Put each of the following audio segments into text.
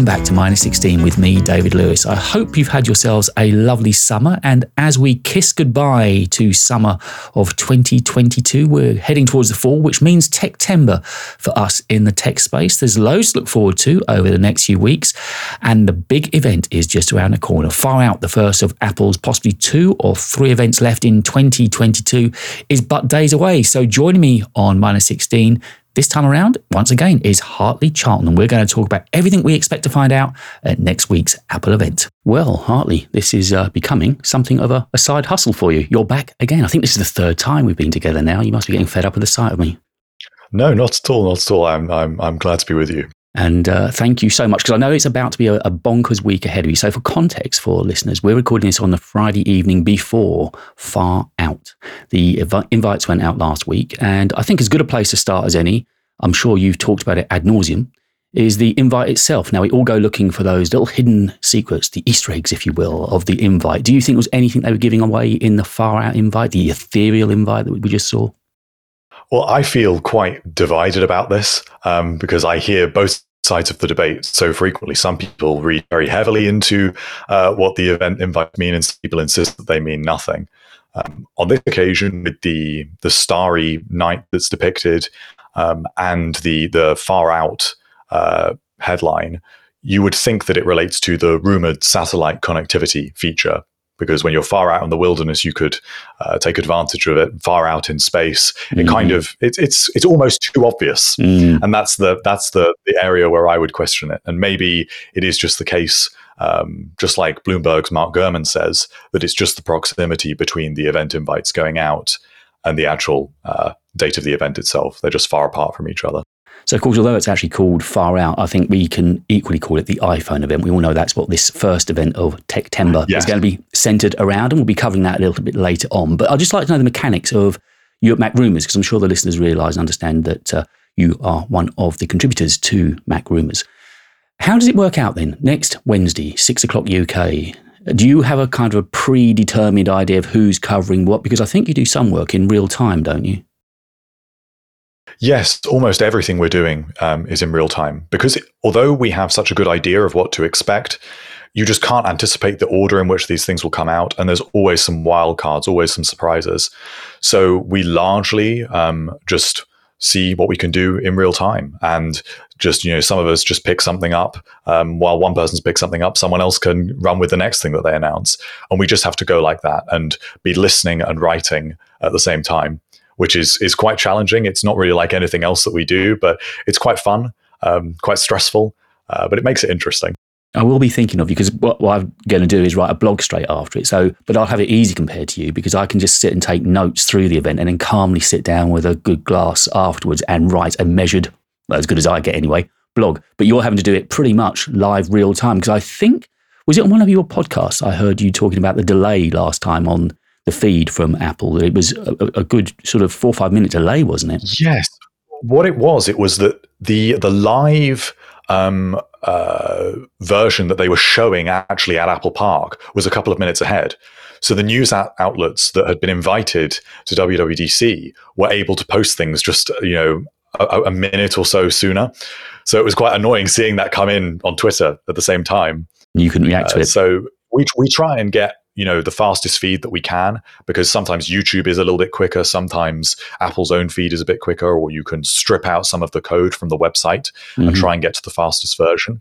Welcome back to Minus 16 with me, David Lewis. I hope you've had yourselves a lovely summer. And as we kiss goodbye to summer of 2022, we're heading towards the fall, which means Techtember for us in the tech space. There's loads to look forward to over the next few weeks. And the big event is just around the corner. Far out, the first of Apple's possibly two or three events left in 2022 is but days away. So joining me on Minus 16 this time around, once again, is Hartley Charlton, and we're going to talk about everything we expect to find out at next week's Apple event. Well, Hartley, this is uh, becoming something of a, a side hustle for you. You're back again. I think this is the third time we've been together now. You must be getting fed up with the sight of me. No, not at all. Not at all. I'm, I'm, I'm glad to be with you. And uh, thank you so much because I know it's about to be a, a, bonkers week ahead of you. So, for context for listeners, we're recording this on the Friday evening before Far Out. The invites went out last week, and I think as good a place to start as any, I'm sure you've talked about it ad nauseum, is the invite itself. Now, we all go looking for those little hidden secrets, the Easter eggs, if you will, of the invite. Do you think there was anything they were giving away in the Far Out invite, the ethereal invite that we just saw? Well, I feel quite divided about this um, because I hear both sides of the debate so frequently. Some people read very heavily into uh, what the event invites mean, and some people insist that they mean nothing. Um, on this occasion, with the the starry night that's depicted um, and the the far out uh, headline, you would think that it relates to the rumored satellite connectivity feature because when you're far out in the wilderness, you could uh, take advantage of it. Far out in space, mm. it kind of it's it's it's almost too obvious, mm. and that's the that's the the area where I would question it. And maybe it is just the case. Um, just like Bloomberg's Mark Gurman says, that it's just the proximity between the event invites going out and the actual uh, date of the event itself. They're just far apart from each other. So, of course, although it's actually called Far Out, I think we can equally call it the iPhone event. We all know that's what this first event of Techtember yes. is going to be centered around, and we'll be covering that a little bit later on. But I'd just like to know the mechanics of you at MacRumors, because I'm sure the listeners realize and understand that uh, you are one of the contributors to MacRumors. How does it work out then? Next Wednesday, six o'clock UK. Do you have a kind of a predetermined idea of who's covering what? Because I think you do some work in real time, don't you? Yes, almost everything we're doing um, is in real time. Because it, although we have such a good idea of what to expect, you just can't anticipate the order in which these things will come out, and there's always some wild cards, always some surprises. So we largely um, just see what we can do in real time, and just you know, some of us just pick something up um, while one person's picked something up, someone else can run with the next thing that they announce, and we just have to go like that and be listening and writing at the same time which is is quite challenging. It's not really like anything else that we do, but it's quite fun, um, quite stressful, uh, but it makes it interesting. I will be thinking of you because what, what, I'm going to do is write a blog straight after it. So, but I'll have it easy compared to you because I can just sit and take notes through the event and then calmly sit down with a good glass afterwards and write a measured, well, as good as I get anyway, blog. But you're having to do it pretty much live, real time because I think was it on one of your podcasts I heard you talking about the delay last time on the feed from Apple. It was a, a good sort of four or five minute delay, wasn't it? Yes. What it was, it was that the the live um, uh, version that they were showing actually at Apple Park was a couple of minutes ahead. So the news outlets that had been invited to WWDC were able to post things just you know a, a, minute or so sooner. So it was quite annoying seeing that come in on Twitter at the same time. You couldn't react uh, to it. So we we try and get you know the fastest feed that we can because sometimes youtube is a little bit quicker sometimes apple's own feed is a bit quicker or you can strip out some of the code from the website mm-hmm. and try and get to the fastest version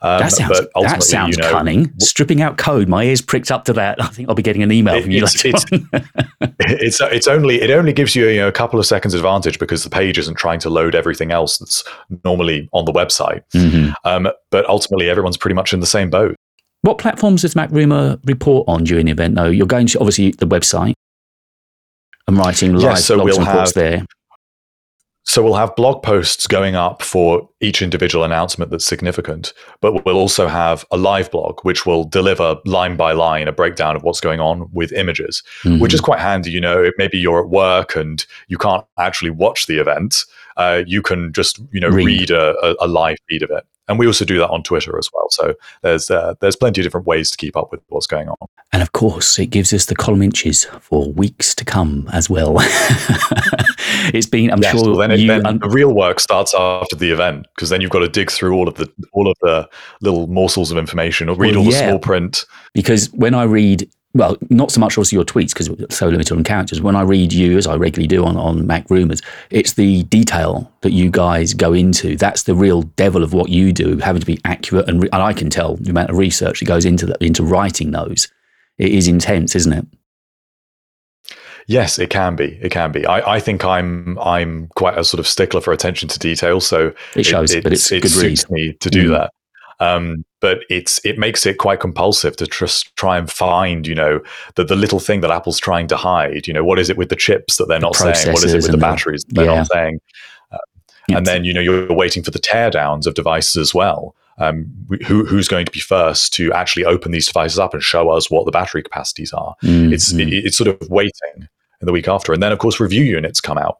um, that sounds, that sounds you know, cunning. Stripping out code, my ears pricked up to that. I think I'll be getting an email it, from you. It's, it's, it's, it's, only it only gives you, you know, a couple of seconds advantage because the page isn't trying to load everything else that's normally on the website. Mm-hmm. Um, but ultimately, everyone's pretty much in the same boat. What platforms does Mac Rumor report on during the event? No, you're going to obviously the website. I'm writing live yes, so blogs we'll have, there. So we'll have blog posts going up for each individual announcement that's significant, but we'll also have a live blog which will deliver line by line a breakdown of what's going on with images, mm-hmm. which is quite handy. You know, maybe you're at work and you can't actually watch the event. Uh, you can just you know read, read a, a, live feed of it and we also do that on Twitter as well. So there's uh, there's plenty of different ways to keep up with what's going on. And of course, it gives us the column inches for weeks to come as well. it's been, I'm yes, sure, well, then, it, you then un- the real work starts after the event because then you've got to dig through all of the all of the little morsels of information or read Well, all the small print. because when I read, well, not so much also your tweets because we're so limited on characters. When I read you, as I regularly do on, on MacRumors, it's the detail that you guys go into. That's the real devil of what you do, having to be accurate. And, re- and I can tell the amount of research that goes into that, into writing those. It is intense, isn't it? Yes, it can be. It can be. I, I think I'm I'm quite a sort of stickler for attention to detail, so It shows, but it's it good read. suits me to do Mm. that. Um, but it's it makes it quite compulsive to just try and find, you know, the, the little thing that Apple's trying to hide. You know, what is it with the chips that they're not saying? What is it with the the- batteries that they're yeah. not saying? And then you know you're waiting for the teardowns of devices as well. Um, who, who's going to be first to actually open these devices up and show us what the battery capacities are? Mm, It's it, it's sort of waiting in the week after, and then of course review units come out.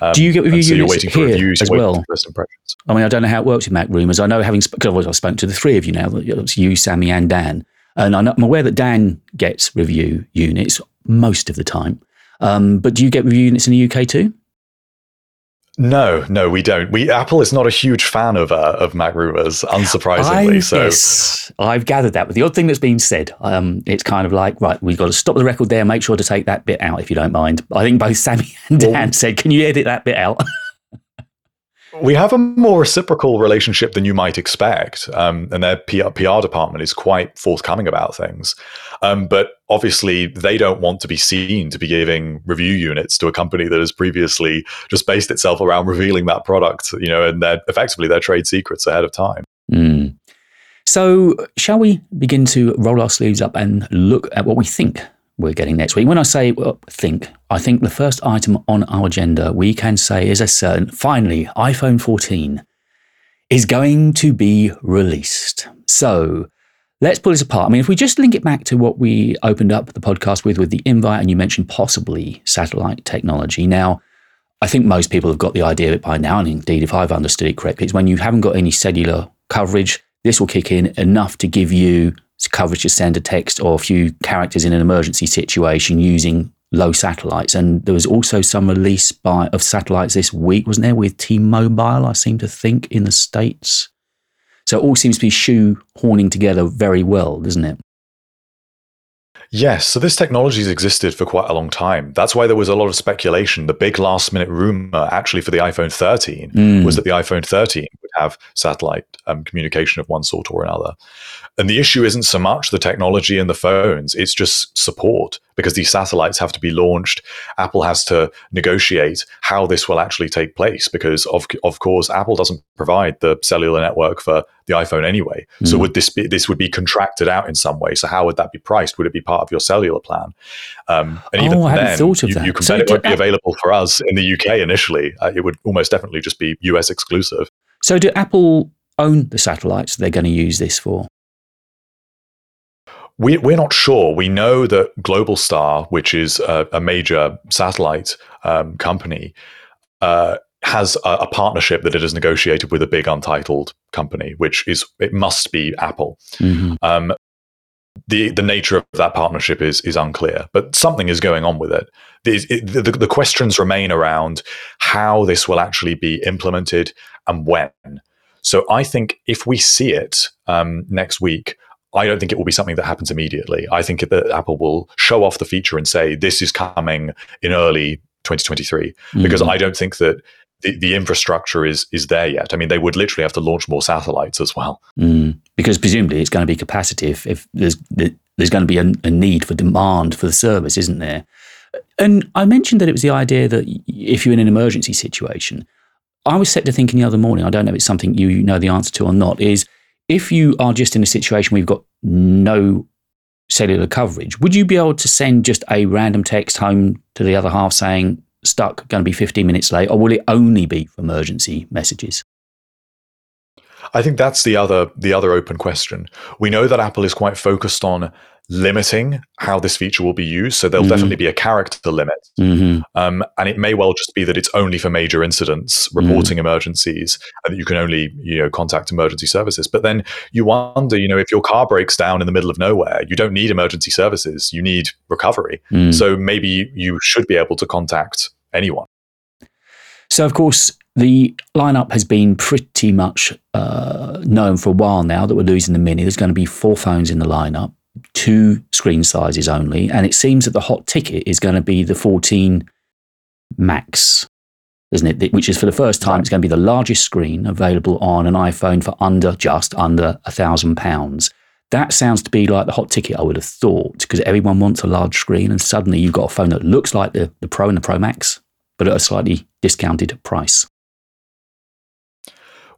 Um, Do you get review so you're units waiting for reviews as well? first impressions. I mean, I don't know how it works with MacRumors. I know having because I've spoken to the three of you now. It's you, Sammy, and Dan, and I know, I'm aware that Dan gets review units most of the time. Um, but do you get review units in the UK too? No, no, we don't. We Apple is not a huge fan of uh, of MacRumors, unsurprisingly. I, so yes, I've gathered that. But the odd thing that's been said, um, it's kind of like, right, we've got to stop the record there. Make sure to take that bit out if you don't mind. I think both Sammy and Well- Dan said, "Can you edit that bit out?" we have a more reciprocal relationship than you might expect, um, and their PR, PR department is quite forthcoming about things. Um, but obviously, they don't want to be seen to be giving review units to a company that has previously just based itself around revealing that product, you know, and they're effectively their trade secrets ahead of time. Mm. So, shall we begin to roll our sleeves up and look at what we think we're getting next week? When I say well, think, I think the first item on our agenda we can say is a certain finally, iPhone 14 is going to be released. So, let's pull this apart. I mean, if we just link it back to what we opened up the podcast with, with the invite, and you mentioned possibly satellite technology. Now, I think most people have got the idea of it by now, and indeed, if I've understood it correctly, it's when you haven't got any cellular coverage, this will kick in enough to give you coverage to send a text or a few characters in an emergency situation using low satellites. And there was also some release by of satellites this week, wasn't there, with T-Mobile? I seem to think in the states. So it all seems to be shoehorning together very well, doesn't it? Yes, so this technology has existed for quite a long time. That's why there was a lot of speculation. The big last minute rumor, actually, for the iPhone 13 Mm. was that the iPhone 13 would have satellite um, communication of one sort or another. And the issue isn't so much the technology and the phones, it's just support because these satellites have to be launched. Apple has to negotiate how this will actually take place because, of, of course, Apple doesn't provide the cellular network for the iPhone anyway. So Mm. would this be this would be contracted out in some way? So how would that be priced? Would it be part of your cellular plan? Um, and even Oh, I then, thought of you, that. you can So bet it won't be available for us in the UK initially. Uh, it would almost definitely just be US exclusive. So do Apple own the satellites they're going to use this for? We, we're not sure. We know that Globalstar, which is a, a major satellite um, company, uh, has a, a partnership that it has negotiated with a big untitled company, which is it must be Apple. Mhm. Um, the the nature of that partnership is is unclear, but something is going on with it. The, the, the questions remain around how this will actually be implemented and when. So I think if we see it um, next week, I don't think it will be something that happens immediately. I think that Apple will show off the feature and say this is coming in early 2023 because Mhm. I don't think that the, the infrastructure is is there yet. I mean, they would literally have to launch more satellites as well. Mm, because presumably it's going to be capacity if there's there's going to be a, a need for demand for the service, isn't there? And I mentioned that it was the idea that if you're in an emergency situation, I was set to thinking the other morning. I don't know if it's something you know the answer to or not. Is if you are just in a situation where you've got no cellular coverage, would you be able to send just a random text home to the other half saying stuck, going to be 15 minutes late, or will it only be for emergency messages? I think that's the other the other open question. We know that Apple is quite focused on limiting how this feature will be used. So there'll mm-hmm. definitely be a character limit. Mm-hmm. Um, and it may well just be that it's only for major incidents, reporting mm-hmm. emergencies, and that you can only, you know, contact emergency services. But then you wonder, you know, if your car breaks down in the middle of nowhere, you don't need emergency services, you need recovery. Mm. So maybe you should be able to contact anyone. So, of course, the lineup has been pretty much uh, known for a while now that we're losing the Mini. There's going to be four phones in the lineup, two screen sizes only, and it seems that the hot ticket is going to be the 14 Max, isn't it? Which is for the first time, it's going to be the largest screen available on an iPhone for under just under a thousand pounds. That sounds to be like the hot ticket, I would have thought, because everyone wants a large screen, and suddenly you've got a phone that looks like the, the Pro and the Pro Max, but at a slightly discounted price.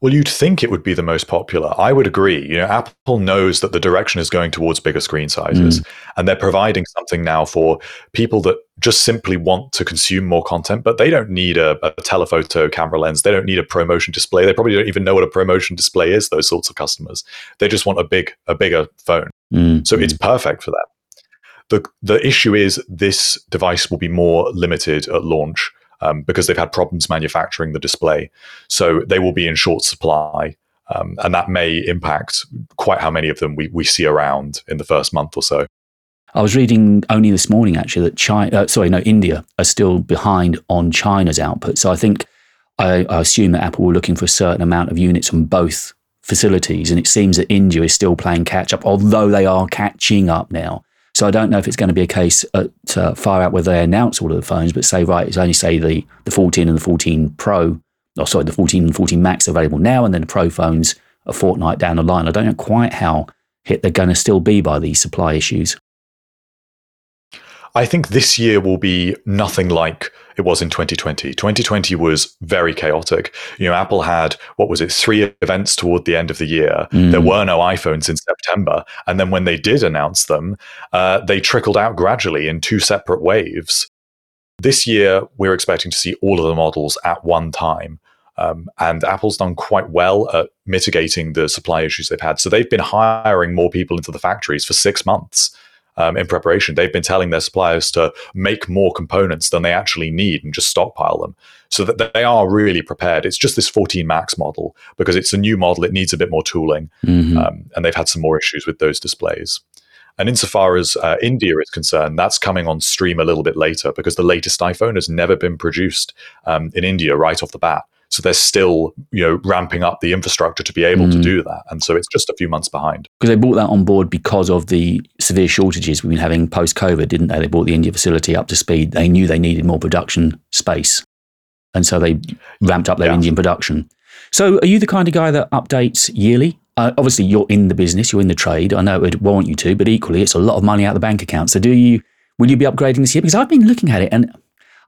Well, you'd think it would be the most popular. I would agree. You know, Apple knows that the direction is going towards bigger screen sizes, mm. and they're providing something now for people that just simply want to consume more content, but they don't need a, a telephoto camera lens. They don't need a ProMotion display. They probably don't even know what a ProMotion display is. Those sorts of customers, they just want a big, a bigger phone. Mm. So it's perfect for them. The the issue is this device will be more limited at launch um, because they've had problems manufacturing the display. So they will be in short supply. Um, and that may impact quite how many of them we, we see around in the first month or so. I was reading only this morning actually that China, uh, sorry, no, India are still behind on China's output. So I think I, I assume that Apple were looking for a certain amount of units from both facilities, and it seems that India is still playing catch up, although they are catching up now. So I don't know if it's going to be a case at uh, far out where they announce all of the phones, but say right, it's only say the the 14 and the 14 Pro, or sorry, the 14 and 14 Max available now, and then the Pro phones a fortnight down the line. I don't know quite how hit they're going to still be by these supply issues. I think this year will be nothing like it was in 2020. 2020 was very chaotic. You know, Apple had, what was it, three events toward the end of the year. Mm. There were no iPhones in September. And then when they did announce them, uh, they trickled out gradually in two separate waves. This year, we're expecting to see all of the models at one time. Um, and Apple's done quite well at mitigating the supply issues they've had. So they've been hiring more people into the factories for six months um, in preparation. They've been telling their suppliers to make more components than they actually need and just stockpile them so that they are really prepared. It's just this 14 Max model because it's a new model. It needs a bit more tooling. Mm-hmm. Um, and they've had some more issues with those displays. And insofar as uh, India is concerned, that's coming on stream a little bit later because the latest iPhone has never been produced um, in India right off the bat. So they're still, you know, ramping up the infrastructure to be able mm. to do that. And so it's just a few months behind. Because they brought that on board because of the severe shortages we've been having post COVID, didn't they? They brought the India facility up to speed. They knew they needed more production space. And so they ramped up their yeah. Indian production. So are you the kind of guy that updates yearly? Uh, obviously, you're in the business, you're in the trade. I know it would want you to, but equally, it's a lot of money out of the bank account. So do you, will you be upgrading this year? Because I've been looking at it and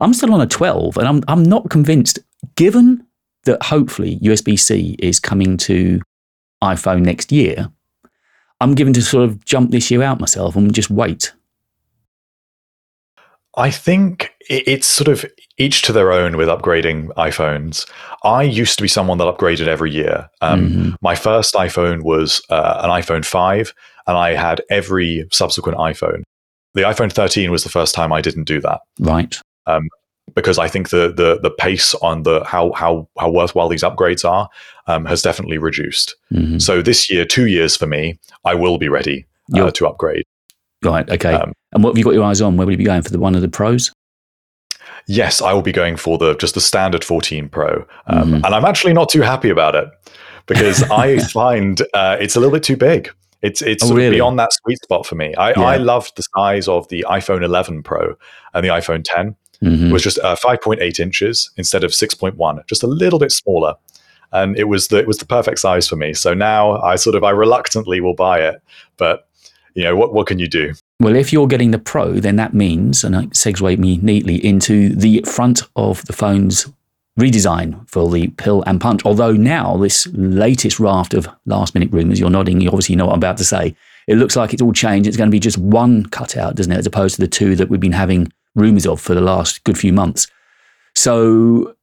I'm still on a 12 and I'm, I'm not convinced, given that hopefully USB C is coming to iPhone next year, I'm given to sort of jump this year out myself and just wait. I think it's sort of each to their own with upgrading iPhones. I used to be someone that upgraded every year. Um, mm-hmm. My first iPhone was uh, an iPhone 5, and I had every subsequent iPhone. The iPhone 13 was the first time I didn't do that. Right. Um, because I think the the the pace on the how how how worthwhile these upgrades are um, has definitely reduced. Mm-hmm. So this year, two years for me, I will be ready uh, to upgrade. Right. Okay. Um, and what have you got your eyes on? Where will you be going for the one of the pros? Yes, I will be going for the just the standard 14 Pro, um, mm-hmm. and I'm actually not too happy about it because I find uh, it's a little bit too big. It's it's oh, really? beyond that sweet spot for me. I, yeah. I loved the size of the iPhone 11 Pro and the iPhone 10 mm-hmm. was just uh, 5.8 inches instead of 6.1, just a little bit smaller. And it was the it was the perfect size for me. So now I sort of I reluctantly will buy it, but you know what what can you do? Well, if you're getting the Pro, then that means, and it segues me neatly into the front of the phone's redesign for the pill and punch. Although now this latest raft of last minute rumors, you're nodding, you obviously know what I'm about to say. It looks like it's all changed. It's going to be just one cutout, doesn't it, as opposed to the two that we've been having rumours of for the last good few months. So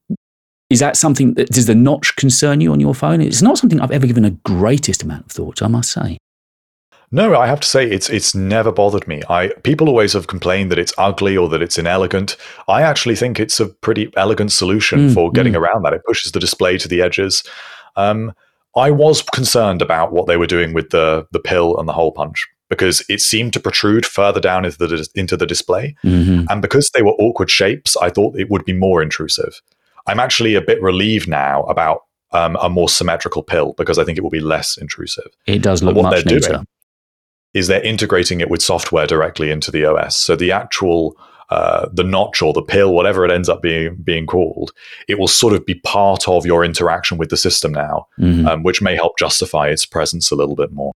is that something that does the notch concern you on your phone? It's not something I've ever given a greatest amount of thought I must say. No, I have to say it's it's never bothered me. I people always have complained that it's ugly or that it's inelegant. I actually think it's a pretty elegant solution Mm, for getting around that. It pushes the display to the edges. Um, I was concerned about what they were doing with the the pill and the hole punch because it seemed to protrude further down into the into the display, hmm and because they were awkward shapes, I thought it would be more intrusive. I'm actually a bit relieved now about um, a more symmetrical pill because I think it will be less intrusive It does look But what much they're neater. doing is they're integrating it with software directly into the OS. So the actual uh, the notch or the pill, whatever it ends up being being called, it will sort of be part of your interaction with the system now, Mhm. um, which may help justify its presence a little bit more.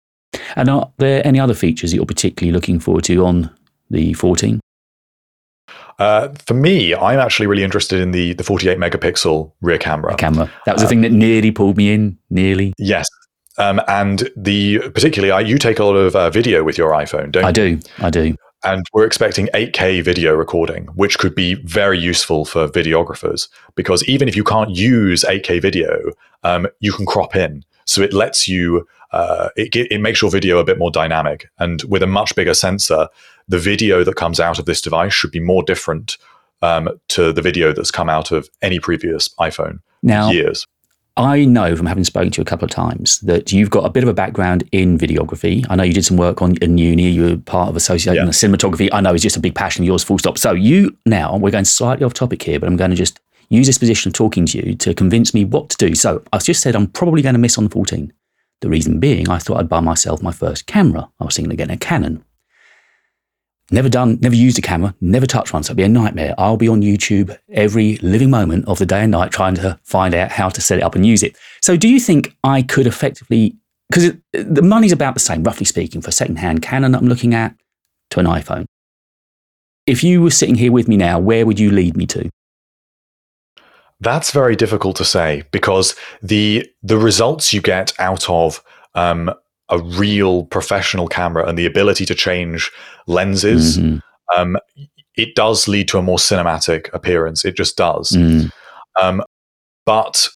And are there any other features that you're particularly looking forward to on the 14? Uh, for me, I'm actually really interested in the the 48 megapixel rear camera. camera. That was Uh, the thing that nearly pulled me in. Nearly. Yes. Um, and the particularly, uh, you take a lot of uh, video with your iPhone, don't I you? do. I do. and we're expecting 8K video recording, which could be very useful for videographers because even if you can't use 8K video, um, you can crop in. So it lets you, uh, it, it makes your video a bit more dynamic. And with a much bigger sensor, the video that comes out of this device should be more different um, to the video that's come out of any previous iPhone Now, years. I know from having spoken to you a couple of times that you've got a bit of a background in videography. I know you did some work on in uni. You were part of associating Yeah. cinematography. I know is just a big passion of yours. Full stop. So you now we're going slightly off topic here, but I'm going to just use this position of talking to you to convince me what to do. So I've just said I'm probably going to miss on the 14. The reason being, I thought I'd buy myself my first camera. I was thinking of getting a Canon. Never done, never used a camera, never touched one, so it'd be a nightmare. I'll be on YouTube every living moment of the day and night trying to find out how to set it up and use it. So, do you think I could effectively, because the money's about the same, roughly speaking, for a second-hand Canon I'm looking at to an iPhone. If you were sitting here with me now, where would you lead me to? That's very difficult to say because the the results you get out of um, a real professional camera and the ability to change lenses, Mhm. um, it does lead to a more cinematic appearance. It just does. Mm. Um, but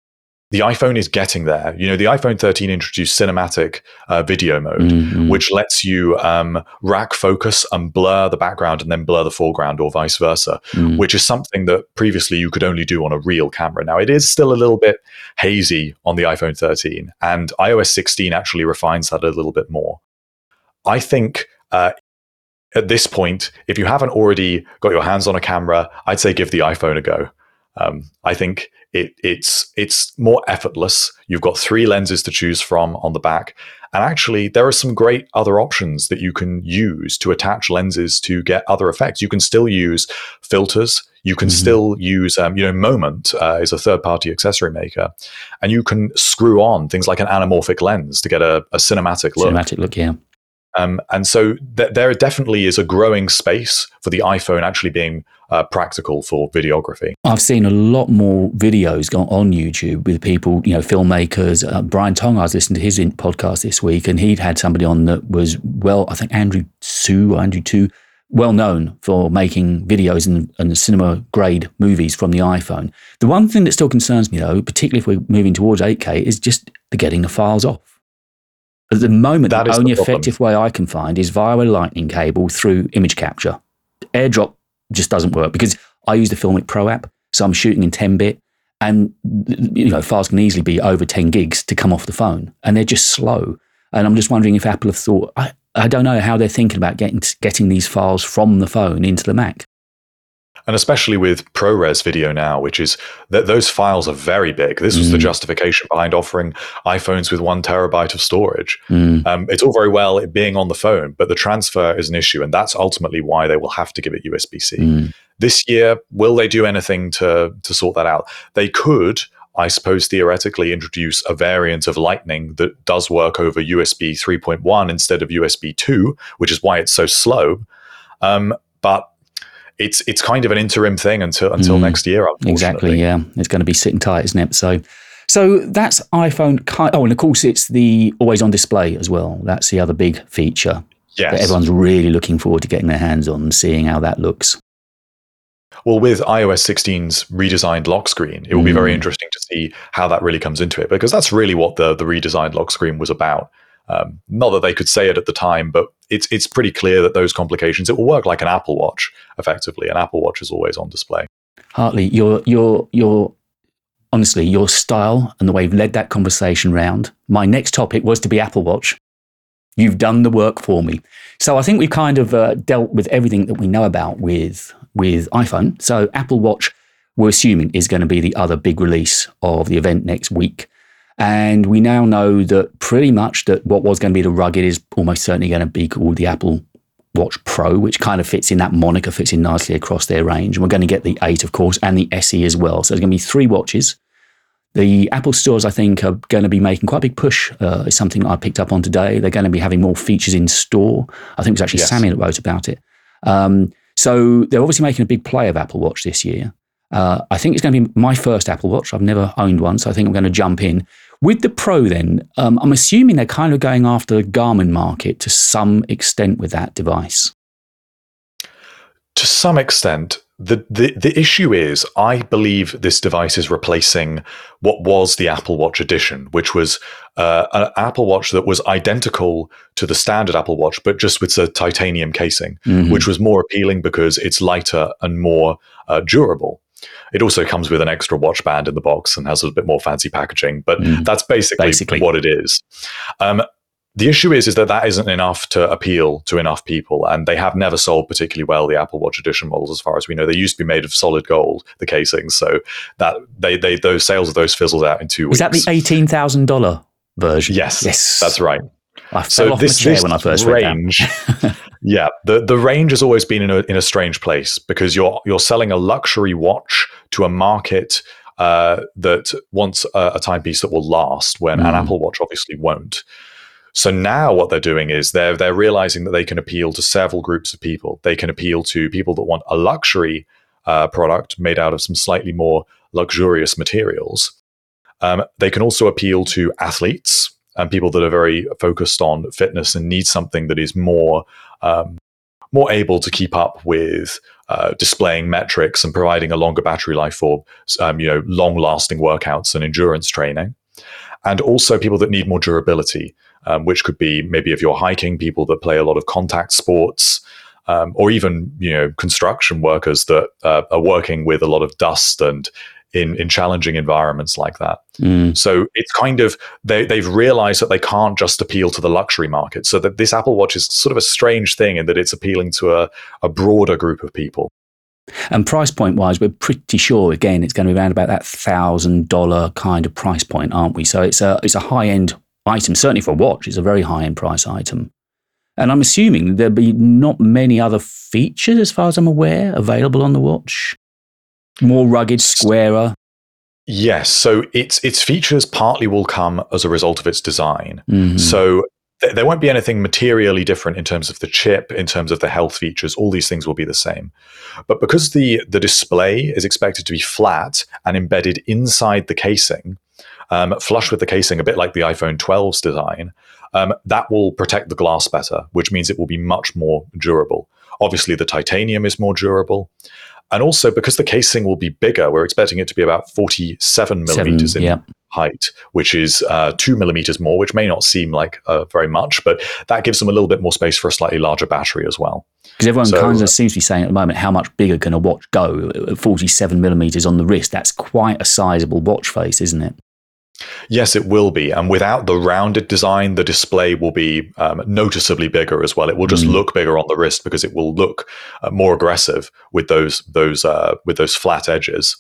the iPhone is getting there. You know, the iPhone 13 introduced cinematic uh, video mode, Mhm. which lets you um, rack focus and blur the background and then blur the foreground, or vice versa Mm. which is something that previously you could only do on a real camera. Now, it is still a little bit hazy on the iPhone 13, and iOS 16 actually refines that a little bit more. I think uh, at this point, if you haven't already got your hands on a camera, I'd say give the iPhone a go. Um, I think it, it's it's more effortless. You've got three lenses to choose from on the back, and actually, there are some great other options that you can use to attach lenses to get other effects. You can still use filters. You can Mhm. still use, um, you know, Moment uh, is a third-party accessory maker, and you can screw on things like an anamorphic lens to get a, a cinematic look. Cinematic look, yeah. Um, and so th- there definitely is a growing space for the iPhone actually being uh, practical for videography. I've seen a lot more videos go on YouTube with people, you know, filmmakers. Uh, Brian Tong, I was listening to his podcast this week, and he'd had somebody on that was, well, I think Andrew Su or Andrew Tu, well known for making videos and, and cinema grade movies from the iPhone. The one thing that still concerns me, though, particularly if we're moving towards 8K, is just the getting the files off. At the moment, That the is the only effective way I can find is via a lightning cable through image capture. AirDrop just doesn't work because I use the Filmic Pro app, so I'm shooting in 10 bit, and you know files can easily be over 10 gigs to come off the phone, and they're just slow. And I'm just wondering if Apple have thought I, I don't know how they're thinking about getting getting these files from the phone into the Mac. And especially with ProRes video now, which is that those files are very big. This was the Mm. justification behind offering iPhones with one terabyte of storage. Mm, Um, it's all very well it being on the phone, but the transfer is an issue, and that's ultimately why they will have to give it USB C. mm, This year, will they do anything to to sort that out? They could, I suppose, theoretically introduce a variant of Lightning that does work over USB 3.1 instead of USB 2, which is why it's so slow. Um, but it's it's kind of an interim thing until until Mm. next year. Exactly. Yeah, it's going to be sitting tight, isn't it? So, so that's iPhone. ki- Oh, and of course, it's the always on display as well. That's the other big feature that Yes. everyone's really looking forward to getting their hands on and seeing how that looks. Well, with iOS 16's redesigned lock screen, it will be very Mm. interesting to see how that really comes into it because that's really what the, the redesigned lock screen was about. Um, not that they could say it at the time, but it's it's pretty clear that those complications it will work like an Apple Watch effectively. An Apple Watch is always on display. Hartley, your your your honestly your style and the way you've led that conversation round. My next topic was to be Apple Watch. You've done the work for me. So I think we've kind of uh, dealt with everything that we know about with with iPhone. So Apple Watch, we're assuming, is going to be the other big release of the event next week. And we now know that pretty much that what was going to be the rugged is almost certainly going to be called the Apple Watch Pro, which kind of fits in that moniker, fits in nicely across their range. And we're going to get the 8, of course, and the SE as well. So there's going to be three watches. The Apple stores, I think, are going to be making quite a big push. Uh, is something I picked up on today. They're going to be having more features in store. I think it was actually Yes. Sammy that wrote about it. Um, so they're obviously making a big play of Apple Watch this year. Uh, I think it's going to be my first Apple Watch. I've never owned one, so I think I'm going to jump in. With the Pro, then, um, I'm assuming they're kind of going after the Garmin market to some extent with that device. To some extent, the, the the issue is I believe this device is replacing what was the Apple Watch Edition, which was uh, an Apple Watch that was identical to the standard Apple Watch, but just with a titanium casing, Mhm. which was more appealing because it's lighter and more uh, durable. It also comes with an extra watch band in the box and has a bit more fancy packaging, but Mm. that's basically, Basically. what it is. Um, the issue is, is that that isn't enough to appeal to enough people, and they have never sold particularly well. The Apple Watch Edition models, as far as we know, they used to be made of solid gold, the casings, so that they, they those sales of those fizzled out in two weeks. Is that the eighteen thousand dollar version? Yes, yes, that's right. I fell So off this, my chair this when I first range, yeah, the the range has always been in a in a strange place because you're you're selling a luxury watch to a market uh, that wants a, a timepiece that will last when an Mm. Apple Watch obviously won't. So now what they're doing is they're they're realizing that they can appeal to several groups of people. They can appeal to people that want a luxury uh, product made out of some slightly more luxurious materials. Um, they can also appeal to athletes and people that are very focused on fitness and need something that is more um, more able to keep up with uh, displaying metrics and providing a longer battery life for um, you know long lasting workouts and endurance training, and also people that need more durability, um, which could be maybe if you're hiking, people that play a lot of contact sports. Um, or even you know construction workers that uh, are working with a lot of dust and in in challenging environments like that. Mm. So it's kind of they they've realized that they can't just appeal to the luxury market. So that this Apple Watch is sort of a strange thing in that it's appealing to a, a broader group of people. And price point wise, we're pretty sure again it's going to be around about that thousand dollar kind of price point, aren't we? So it's a it's a high end item, certainly for a watch. It's a very high end price item. And I'm assuming there'll be not many other features, as far as I'm aware, available on the watch. More rugged, squarer. Yes, so its its features partly will come as a result of its design. Mhm. So th- there won't be anything materially different in terms of the chip, in terms of the health features. All these things will be the same. But because the the display is expected to be flat and embedded inside the casing, um, flush with the casing, a bit like the iPhone 12's design, um, that will protect the glass better, which means it will be much more durable. Obviously, the titanium is more durable. And also, because the casing will be bigger, we're expecting it to be about 47 millimeters Seven, in yeah. height, which is uh, two millimeters more, which may not seem like uh, very much, but that gives them a little bit more space for a slightly larger battery as well. Because everyone So- kind of seems to be saying at the moment, how much bigger can a watch go? 47 millimeters on the wrist, that's quite a sizable watch face, isn't it? Yes, it will be. And without the rounded design, the display will be um, noticeably bigger as well. It will just Mm. look bigger on the wrist because it will look uh, more aggressive with those those uh, with those flat edges.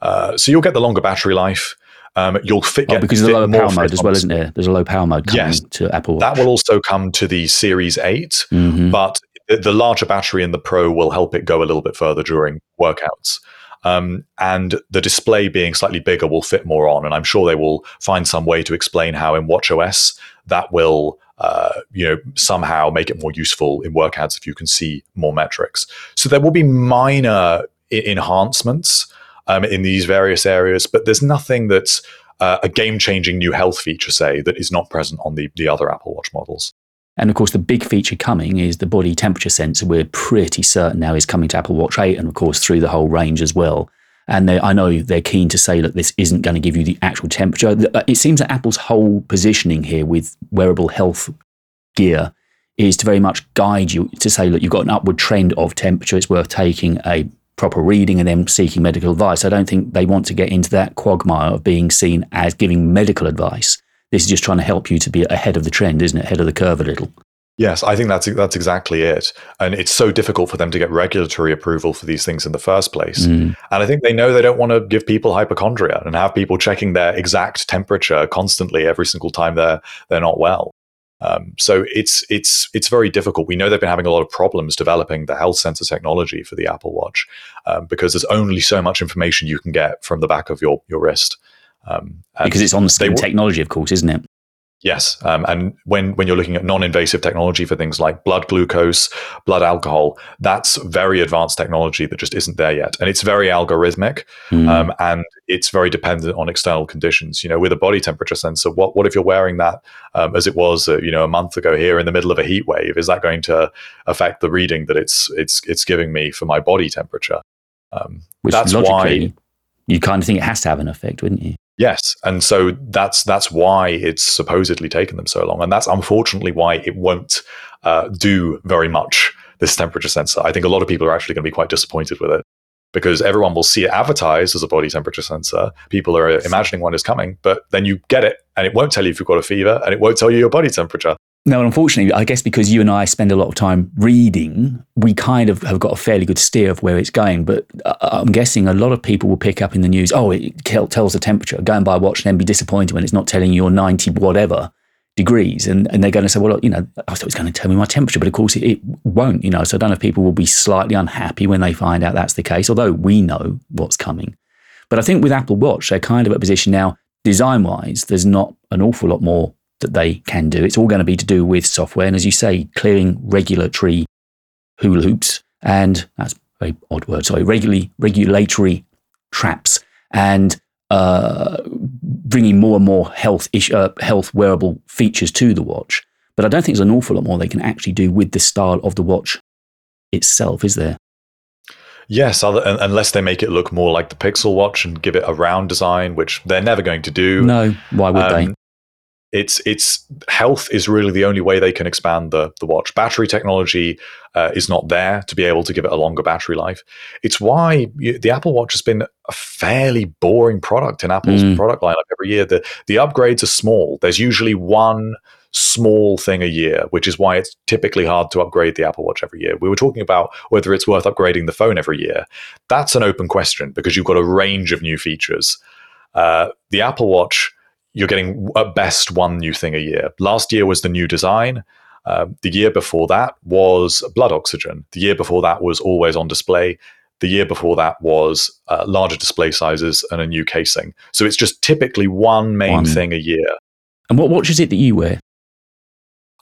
Uh, so you'll get the longer battery life. Um, you'll fit Oh, because the fit lower more power mode as well, isn't there? There's a low power mode coming Yes. to Apple Watch. That will also come to the Series Eight, Mhm. but the larger battery in the Pro will help it go a little bit further during workouts. Um, and the display being slightly bigger will fit more on. And I'm sure they will find some way to explain how in WatchOS that will, uh, you know, somehow make it more useful in workouts if you can see more metrics. So there will be minor I- enhancements um, in these various areas, but there's nothing that's uh, a game-changing new health feature, say, that is not present on the the other Apple Watch models. And of course, the big feature coming is the body temperature sensor. We're pretty certain now is coming to Apple Watch 8 and, of course, through the whole range as well. And they, I know they're keen to say that this isn't going to give you the actual temperature. Uh, it seems that Apple's whole positioning here with wearable health gear is to very much guide you to say, look, you've got an upward trend of temperature. It's worth taking a proper reading and then seeking medical advice. I don't think they want to get into that quagmire of being seen as giving medical advice. This is just trying to help you to be ahead of the trend, isn't it? Ahead of the curve a little. Yes, I think that's that's exactly it. And it's so difficult for them to get regulatory approval for these things in the first place. Mm. And I think they know they don't want to give people hypochondria and have people checking their exact temperature constantly every single time they're they're not well. Um, so it's it's it's very difficult. We know they've been having a lot of problems developing the health sensor technology for the Apple Watch um, because there's only so much information you can get from the back of your your wrist. Um, because it's on the skin technology, of course, isn't it? Yes, um, and when when you're looking at non-invasive technology for things like blood glucose, blood alcohol, that's very advanced technology that just isn't there yet, and it's very algorithmic, mm. um, and it's very dependent on external conditions. You know, with a body temperature sensor, what what if you're wearing that um, as it was, uh, you know, a month ago here in the middle of a heat wave? Is that going to affect the reading that it's it's it's giving me for my body temperature? Um, Which that's why you kind of think it has to have an effect, wouldn't you? Yes, and so that's that's why it's supposedly taken them so long, and that's unfortunately why it won't uh, do very much. This temperature sensor, I think a lot of people are actually going to be quite disappointed with it because everyone will see it advertised as a body temperature sensor. People are imagining one is coming, but then you get it, and it won't tell you if you've got a fever, and it won't tell you your body temperature. No, unfortunately, I guess because you and I spend a lot of time reading, we kind of have got a fairly good steer of where it's going. But uh, I'm guessing a lot of people will pick up in the news, oh, it tells the temperature. Go and buy a watch and then be disappointed when it's not telling you your 90 whatever degrees. And, and they're going to say, well, you know, I thought it was going to tell me my temperature, but of course it, it won't, you know. So I don't know if people will be slightly unhappy when they find out that's the case, although we know what's coming. But I think with Apple Watch, they're kind of at a position now, design wise, there's not an awful lot more that they can do. It's all going to be to do with software. And as you say, clearing regulatory hula hoops. And that's a very odd word, sorry, regularly, regulatory traps and uh, bringing more and more health, ish, uh, health wearable features to the watch. But I don't think there's an awful lot more they can actually do with the style of the watch itself, is there? Yes, other, unless they make it look more like the Pixel Watch and give it a round design, which they're never going to do. No, why would um, they? It's it's health is really the only way they can expand the the watch. Battery technology uh, is not there to be able to give it a longer battery life. It's why you, the Apple Watch has been a fairly boring product in Apple's mm. product lineup every year. The the upgrades are small. There's usually one small thing a year, which is why it's typically hard to upgrade the Apple Watch every year. We were talking about whether it's worth upgrading the phone every year. That's an open question because you've got a range of new features. Uh, the Apple Watch you're getting at best one new thing a year. Last year was the new design. Uh, the year before that was blood oxygen. The year before that was always on display. The year before that was uh, larger display sizes and a new casing. So it's just typically one main one. thing a year. And what watch is it that you wear?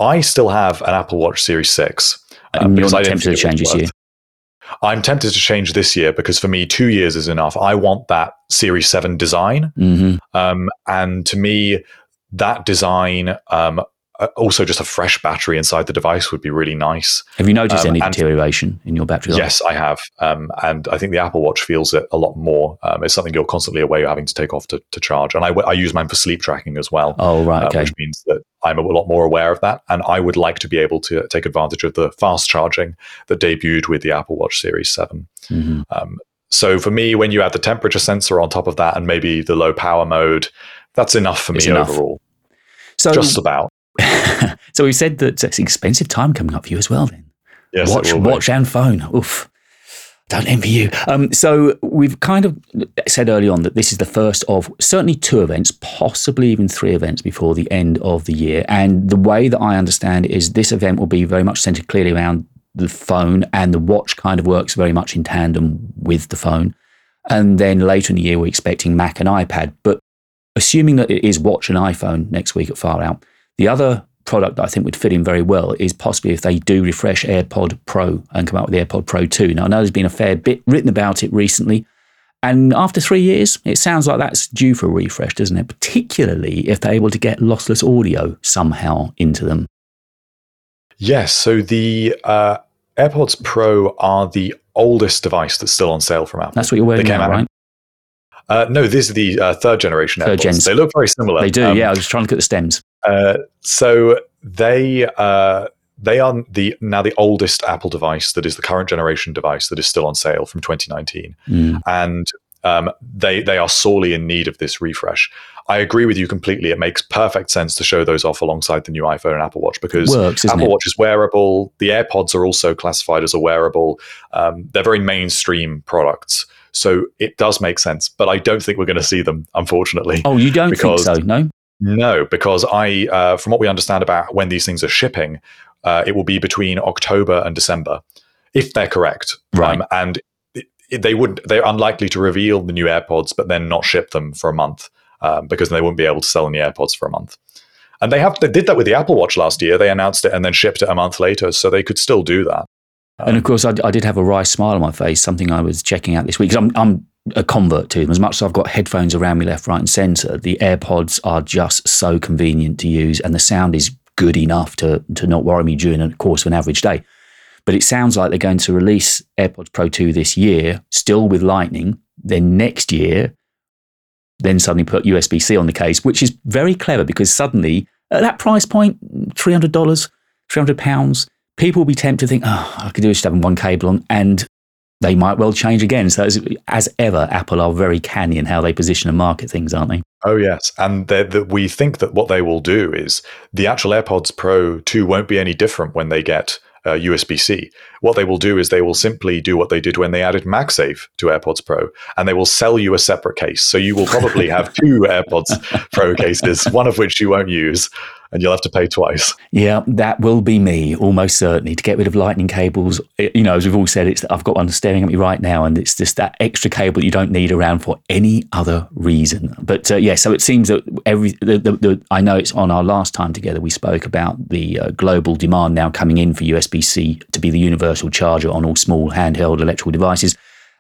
I still have an Apple Watch Series 6. Um, you're not tempted to change this year? I'm tempted to change this year because for me, two years is enough. I want that Series 7 design. Mm-hmm. Um, and to me, that design um, also just a fresh battery inside the device would be really nice. Have you noticed um, any deterioration in your battery life? Yes, I have. Um, and I think the Apple Watch feels it a lot more. Um, it's something you're constantly aware you're having to take off to, to charge. And I, I use mine for sleep tracking as well. Oh, right. Uh, okay. which means that I'm a lot more aware of that. And I would like to be able to take advantage of the fast charging that debuted with the Apple Watch Series 7. Mm-hmm. Um, so for me, when you add the temperature sensor on top of that and maybe the low power mode, that's enough for me enough. overall. So just about. so we said that it's expensive time coming up for you as well. Then yes, watch, watch and phone. Oof. Don't envy you. Um, so we've kind of said early on that this is the first of certainly two events, possibly even three events before the end of the year. And the way that I understand is this event will be very much centered clearly around the phone, and the watch kind of works very much in tandem with the phone. And then later in the year, we're expecting Mac and iPad. But assuming that it is watch and iPhone next week at Far Out, the other product that I think would fit in very well is possibly if they do refresh AirPod Pro and come out with the AirPod Pro 2. Now, I know there's been a fair bit written about it recently. And after three years, it sounds like that's due for a refresh, doesn't it? Particularly if they're able to get lossless audio somehow into them. Yes. So the uh, AirPods Pro are the oldest device that's still on sale from Apple. That's what you're wearing They came now, out- right? Uh, no, these are the uh, third generation Third AirPods. gens. They look very similar. They do. Um, yeah, I was trying to look at the stems. Uh, so they uh, they are the now the oldest Apple device that is the current generation device that is still on sale from 2019, Mm. and um, they they are sorely in need of this refresh. I agree with you completely. It makes perfect sense to show those off alongside the new iPhone and Apple Watch because Works, Apple it? Watch is wearable. The AirPods are also classified as a wearable. Um, they're very mainstream products. So it does make sense, but I don't think we're going to see them, unfortunately. Oh, you don't think so? No. No, because I, uh, from what we understand about when these things are shipping, uh, it will be between October and December, if they're correct. Right. and it, it- they would, they're unlikely to reveal the new AirPods, but then not ship them for a month um, because they wouldn't be able to sell any AirPods for a month. And they have, they did that with the Apple Watch last year. They announced it and then shipped it a month later, so they could still do that. And of course, I, I did have a wry smile on my face, something I was checking out this week. 'cause I'm, I'm a convert to them. As much as I've got headphones around me left, right, and centre, the AirPods are just so convenient to use, and the sound is good enough to, to not worry me during the course of an average day. But it sounds like they're going to release AirPods Pro 2 this year, still with Lightning. Then next year, then suddenly put USB C on the case, which is very clever because suddenly at that price point, $300, £300, people will be tempted to think, oh, I could do just having one cable on, and they might well change again. So, as, as ever, Apple are very canny in how they position and market things, aren't they? Oh yes, and the, we think that what they will do is the actual AirPods Pro 2 won't be any different when they get uh, USB-C. What they will do is they will simply do what they did when they added MagSafe to AirPods Pro, and they will sell you a separate case. So you will probably have two AirPods Pro cases, one of which you won't use, and you'll have to pay twice. Yeah, that will be me, almost certainly, to get rid of lightning cables. It- you know, as we've all said, it's I've got one staring at me right now, and it's just that extra cable you don't need around for any other reason. But uh, yeah, so it seems that every the, the, the, I know it's on our last time together we spoke about the uh, global demand now coming in for USB-C to be the universal charger on all small handheld electrical devices.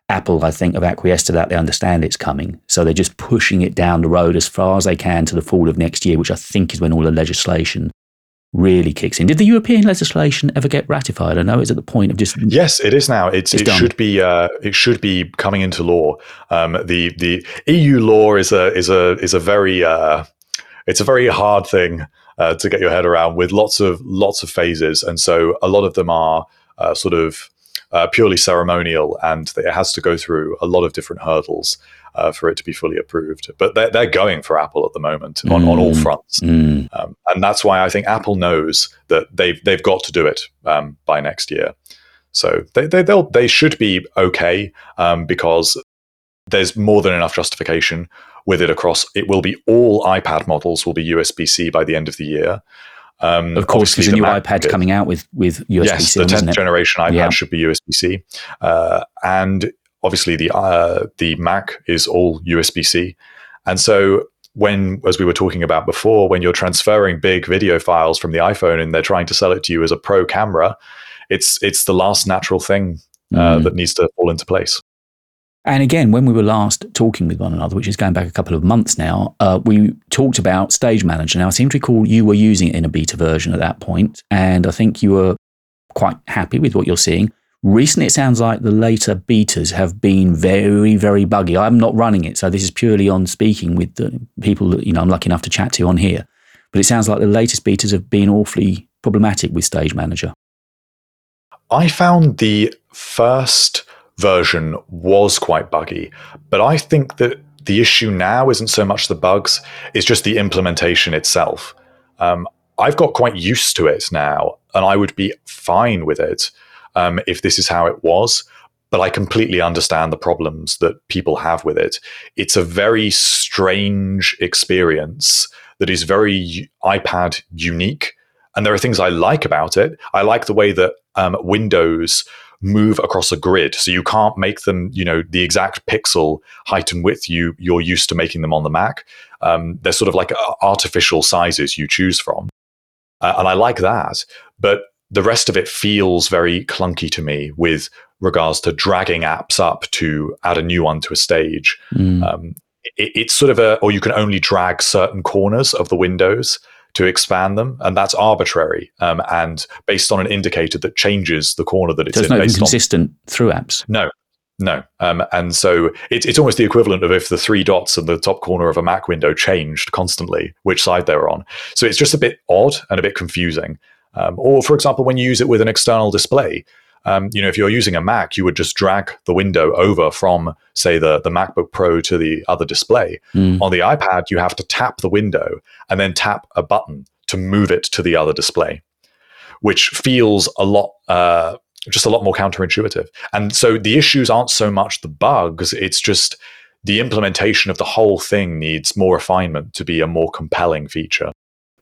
Apple, I think, have acquiesced to that. They understand it's coming. So they're just pushing it down the road as far as they can to the fall of next year, which I think is when all the legislation really kicks in. Did the European legislation ever get ratified? I know it's at the point of just. Yes, it is now. It's, It's it done. should be uh, it should be coming into law. Um, the the EU law is a is a is a very uh, it's a very hard thing uh, to get your head around with lots of lots of phases, and so a lot of them are uh, sort of uh, purely ceremonial, and it has to go through a lot of different hurdles uh, for it to be fully approved. But they're they're going for Apple at the moment on, on all Mm. fronts. Mm, Um, and that's why I think Apple knows that they've they've got to do it um, by next year. So they they they'll, they should be okay um, because there's more than enough justification with it across. It will be all iPad models will be USB C by the end of the year. Um, of course, obviously because the new Mac- iPad's coming out with with USB-C. Yes, the tenth generation iPad Yeah. should be USB C, uh, and obviously the uh, the Mac is all USB C, and so when, as we were talking about before, when you're transferring big video files from the iPhone and they're trying to sell it to you as a pro camera, it's it's the last natural thing uh, Mm. that needs to fall into place. And again, when we were last talking with one another, which is going back a couple of months now, uh, we talked about Stage Manager. Now, I seem to recall you were using it in a beta version at that point, and I think you were quite happy with what you're seeing. Recently, it sounds like the later betas have been very, very buggy. I'm not running it, so this is purely on speaking with the people that you know I'm lucky enough to chat to on here. But it sounds like the latest betas have been awfully problematic with Stage Manager. I found the first version was quite buggy, but I think that the issue now isn't so much the bugs, it's just the implementation itself. Um, I've got quite used to it now, and I would be fine with it um, if this is how it was. But I completely understand the problems that people have with it. It's a very strange experience that is very iPad unique. And there are things I like about it. I like the way that um, windows move across a grid, so you can't make them, you know, the exact pixel height and width you you're used to making them on the Mac. Um, they're sort of like uh, artificial sizes you choose from, uh, and I like that. But the rest of it feels very clunky to me with regards to dragging apps up to add a new one to a stage. Mm. Um, it, it's sort of a, or you can only drag certain corners of the windows to expand them, and that's arbitrary um, and based on an indicator that changes the corner that it's so it's in. not consistent on, through apps. No, no. Um, and so it, it's almost the equivalent of if the three dots in the top corner of a Mac window changed constantly, which side they were on. So it's just a bit odd and a bit confusing. Um, or, for example, when you use it with an external display, um, you know, if you're using a Mac, you would just drag the window over from, say, the, the MacBook Pro to the other display. Mm. On the iPad, you have to tap the window and then tap a button to move it to the other display, which feels a lot, uh, just a lot more counterintuitive. And so the issues aren't so much the bugs; it's just the implementation of the whole thing needs more refinement to be a more compelling feature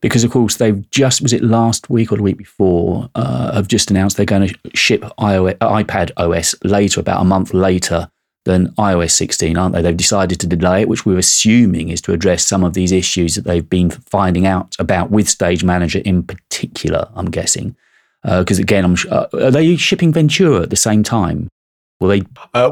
because of course they've just was it last week or the week before uh, have just announced they're going to ship iOS, iPad OS later, about a month later than iOS 16, aren't they? They've decided to delay it, which we're assuming is to address some of these issues that they've been finding out about with Stage Manager in particular. I'm guessing because uh, again, I'm uh, are they shipping Ventura at the same time? Will they? Uh,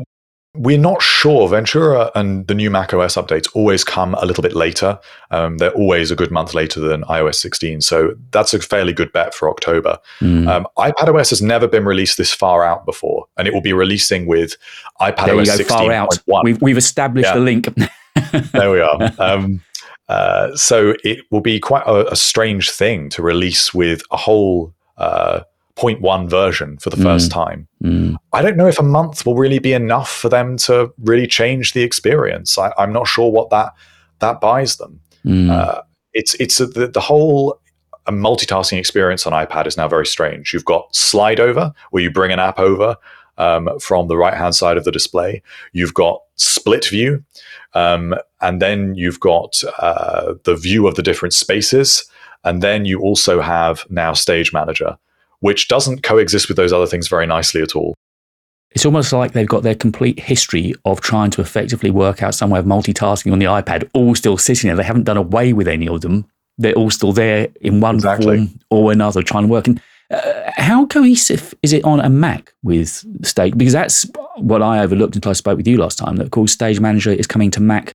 we're not sure. Ventura and the new Mac OS updates always come a little bit later. Um, they're always a good month later than iOS 16. So that's a fairly good bet for October. Mm. Um, iPad OS has never been released this far out before, and it will be releasing with iPad there OS 16. Far out. We've, we've established yeah. the link. there we are. Um, uh, so it will be quite a, a, strange thing to release with a whole. Uh, 0.1 version for the mm. first time. Mm. I don't know if a month will really be enough for them to really change the experience. I, am not sure what that that buys them. Mm. Uh, it's it's a, the, the whole a multitasking experience on iPad is now very strange. You've got slide over where you bring an app over um, from the right hand side of the display. You've got split view, um, and then you've got uh, the view of the different spaces. And then you also have now Stage Manager, which doesn't coexist with those other things very nicely at all. It's almost like they've got their complete history of trying to effectively work out some way of multitasking on the iPad, all still sitting there. They haven't done away with any of them. They're all still there in one exactly. form or another, trying to work. And uh, how cohesive is it on a Mac with Stage? Because that's what I overlooked until I spoke with you last time. That of course Stage Manager is coming to Mac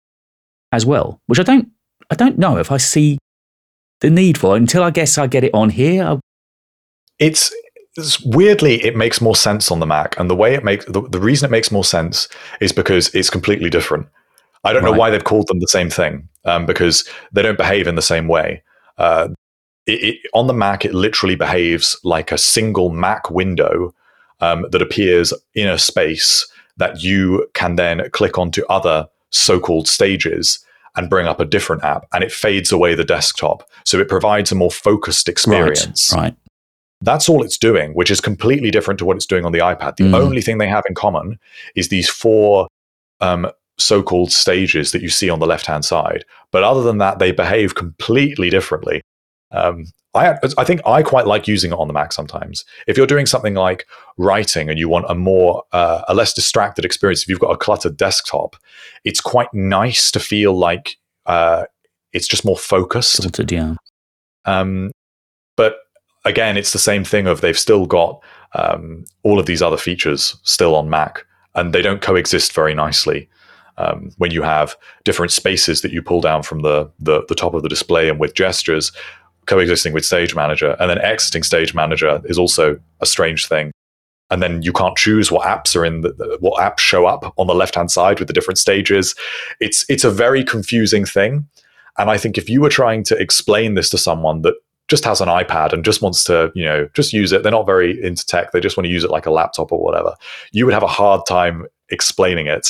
as well, which I don't, I don't know if I see the need for until I guess I get it on here it's, it's, weirdly it makes more sense on the Mac, and the way it makes the, the reason it makes more sense is because it's completely different. I don't right. know why they've called them the same thing um, because they don't behave in the same way. Uh, it, it, on the Mac, it literally behaves like a single Mac window um, that appears in a space that you can then click onto other so-called stages and bring up a different app, and it fades away the desktop. So it provides a more focused experience. Right. right. That's all it's doing, which is completely different to what it's doing on the iPad. The mm. only thing they have in common is these four um, so called stages that you see on the left hand side. But other than that, they behave completely differently. Um, I, I think I quite like using it on the Mac sometimes. If you're doing something like writing and you want a more, uh, a less distracted experience, if you've got a cluttered desktop, it's quite nice to feel like uh, it's just more focused. Sorted, yeah. Um, but again, it's the same thing of they've still got um, all of these other features still on Mac, and they don't coexist very nicely. Um, when you have different spaces that you pull down from the, the, the top of the display and with gestures coexisting with Stage Manager, and then exiting Stage Manager is also a strange thing. And then you can't choose what apps are in the, what apps show up on the left hand side with the different stages. It's it's a very confusing thing. And I think if you were trying to explain this to someone that just has an iPad and just wants to, you know, just use it. They're not very into tech. They just want to use it like a laptop or whatever. You would have a hard time explaining it.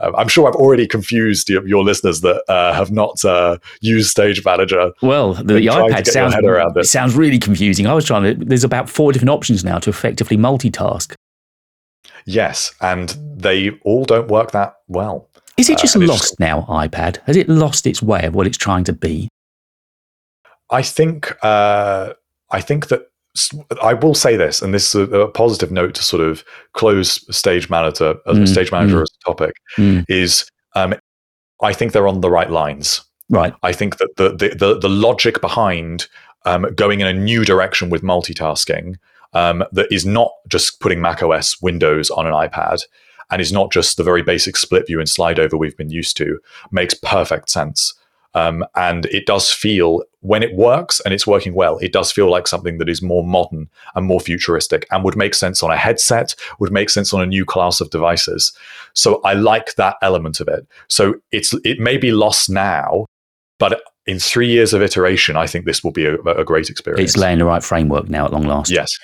Um, I'm sure I've already confused your, your listeners that uh, have not uh, used Stage Manager. Well, the, the iPad sounds, it. sounds really confusing. I was trying to, there's about four different options now to effectively multitask. Yes, and they all don't work that well. Is it just uh, lost now, iPad? Has it lost its way of what it's trying to be? I think uh, I think that I will say this, and this is a, a positive note to sort of close stage manager as mm, stage manager mm, as a topic mm. is um, I think they're on the right lines. Right. I think that the the the, the logic behind um, going in a new direction with multitasking um, that is not just putting Mac OS Windows on an iPad and is not just the very basic split view and slide over we've been used to makes perfect sense. Um, and it does feel, when it works and it's working well, it does feel like something that is more modern and more futuristic and would make sense on a headset, would make sense on a new class of devices. So I like that element of it. So it's it may be lost now, but in three years of iteration, I think this will be a, a great experience. It's laying the right framework now at long last. Yes.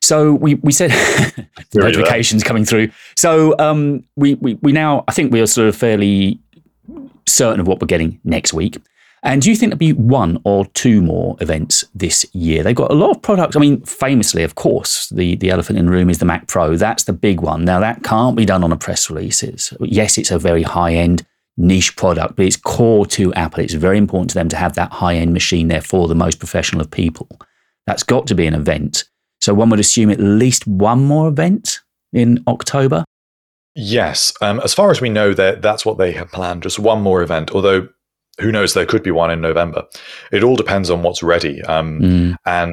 So we, we said notifications coming through. So um, we, we, we now, I think we are sort of fairly certain of what we're getting next week. And do you think there'll be one or two more events this year? They've got a lot of products. I mean, famously, of course, the, the elephant in the room is the Mac Pro. That's the big one. Now, that can't be done on a press release. It's, yes, it's a very high end niche product, but it's core to Apple. It's very important to them to have that high end machine there for the most professional of people. That's got to be an event. So one would assume at least one more event in October. Yes, um, as far as we know, that that's what they have planned. Just one more event. Although, who knows? There could be one in November. It all depends on what's ready. Um, mm. And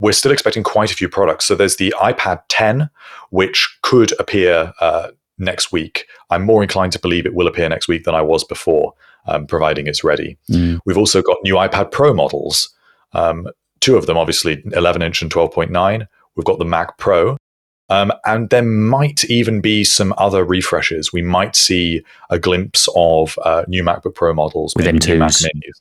we're still expecting quite a few products. So there's the iPad 10, which could appear uh, next week. I'm more inclined to believe it will appear next week than I was before, um, providing it's ready. Mm. We've also got new iPad Pro models. Um, two of them, obviously, 11 inch and 12.9. We've got the Mac Pro, um, and there might even be some other refreshes. We might see a glimpse of uh, new MacBook Pro models with M2s. Mac Minis.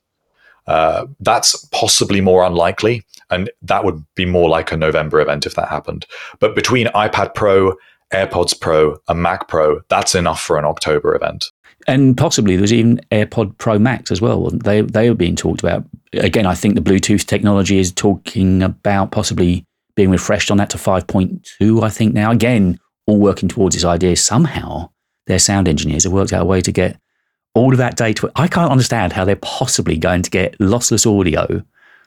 Uh, that's possibly more unlikely, and that would be more like a November event if that happened. But between iPad Pro, AirPods Pro, and Mac Pro, that's enough for an October event. And possibly there's even AirPod Pro Max as well, they? They were being talked about. Again, I think the Bluetooth technology is talking about possibly being refreshed on that to 5.2, I think now. Again, all working towards this idea. Somehow, their sound engineers have worked out a way to get all of that data. I can't understand how they're possibly going to get lossless audio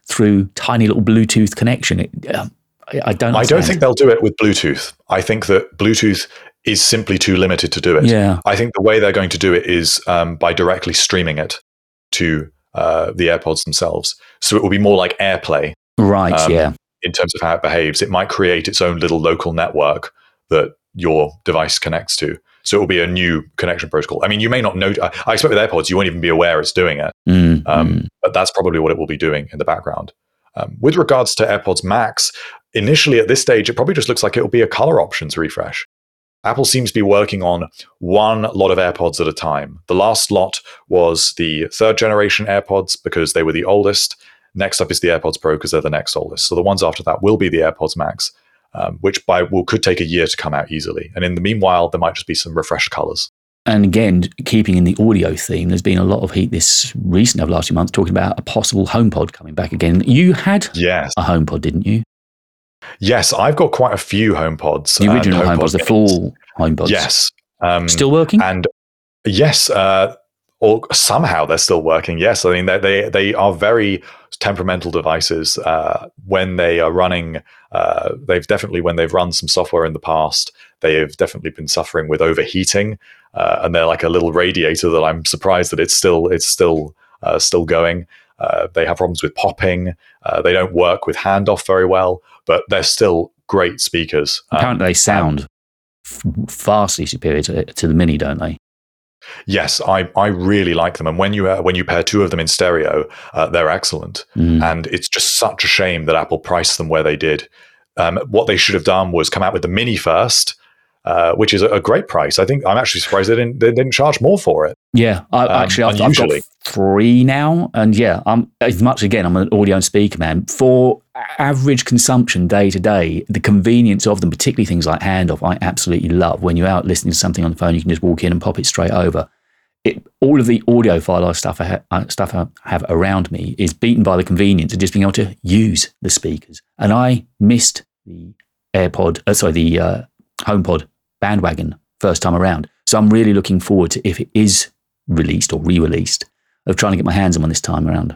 through tiny little Bluetooth connection. It, uh, I, I, don't. Understand. I don't think they'll do it with Bluetooth. I think that Bluetooth is simply too limited to do it. Yeah. I think the way they're going to do it is um, by directly streaming it to uh, the AirPods themselves. So it will be more like AirPlay. Right. Um, yeah in terms of how it behaves. It might create its own little local network that your device connects to. So it will be a new connection protocol. I mean, you may not know. I expect with AirPods, you won't even be aware it's doing it. Mm, um, mm. But that's probably what it will be doing in the background. Um, with regards to AirPods Max, initially at this stage, it probably just looks like it will be a color options refresh. Apple seems to be working on one lot of AirPods at a time. The last lot was the third generation AirPods because they were the oldest. Next up is the AirPods Pro because they're the next oldest. So the ones after that will be the AirPods Max, um, which by will could take a year to come out easily. And in the meanwhile, there might just be some refreshed colors. And again, keeping in the audio theme, there's been a lot of heat this recent of last few months talking about a possible HomePod coming back again. You had yes. a HomePod, didn't you? Yes, I've got quite a few HomePods. The original HomePods, HomePod the full HomePods. Yes. Um, Still working? And yes, uh, or somehow they're still working. Yes, I mean they they they are very temperamental devices uh, when they are running. Uh, they've definitely when they've run some software in the past, they have definitely been suffering with overheating, uh, and they're like a little radiator that I'm surprised that it's still it's still uh, still going. Uh, they have problems with popping. Uh, they don't work with handoff very well, but they're still great speakers. Apparently, um, they sound vastly superior to, to the Mini, don't they? Yes, I, I really like them, and when you uh, when you pair two of them in stereo, uh, they're excellent. Mm. And it's just such a shame that Apple priced them where they did. Um, what they should have done was come out with the Mini first, uh, which is a, a, great price. I think I'm actually surprised they didn't they didn't charge more for it. Yeah, I, um, actually, I've, I've, got three now, and yeah, I'm as much again. I'm an audio and speaker man for average consumption day to day. The convenience of them, particularly things like handoff, I absolutely love. When you're out listening to something on the phone, you can just walk in and pop it straight over. It, all of the audiophile stuff I, ha- stuff I have around me is beaten by the convenience of just being able to use the speakers. And I missed the AirPod, uh, sorry, the uh, HomePod bandwagon first time around. So I'm really looking forward to if it is released or re-released of trying to get my hands on one this time around.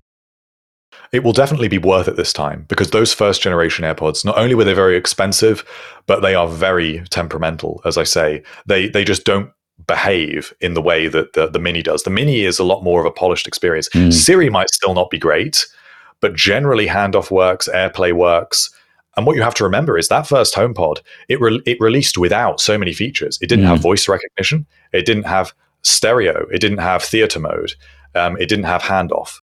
It will definitely be worth it this time because those first generation AirPods, not only were they very expensive, but they are very temperamental. As I say, they they just don't behave in the way that the, the Mini does. The Mini is a lot more of a polished experience. Mm. Siri might still not be great, but generally handoff works, AirPlay works. And what you have to remember is that first HomePod, it re- it released without so many features. It didn't mm. have voice recognition. It didn't have stereo. It didn't have theater mode. Um, it didn't have handoff.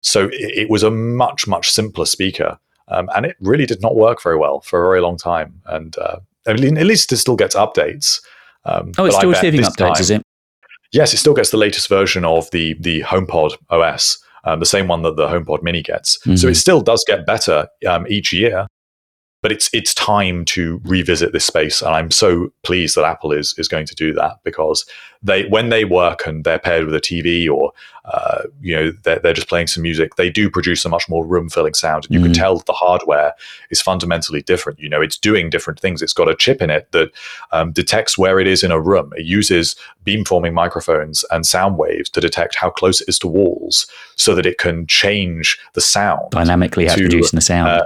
So it, it was a much, much simpler speaker. Um, and it really did not work very well for a very long time. And uh, at least it still gets updates. Um, oh, it's still receiving updates, time, is it? Yes, it still gets the latest version of the the HomePod OS, um, the same one that the HomePod Mini gets. Mm-hmm. So it still does get better um, each year but it's it's time to revisit this space. And i'm so pleased that apple is is going to do that because they when they work and they're paired with a tv or uh, you know they're, they're just playing some music they do produce a much more room filling sound. And you mm can tell the hardware is fundamentally different. You know it's doing different things. It's got a chip in it that um, detects where it is in a room. It uses beamforming microphones and sound waves to detect how close it is to walls so that it can change the sound dynamically to, producing the sound. uh,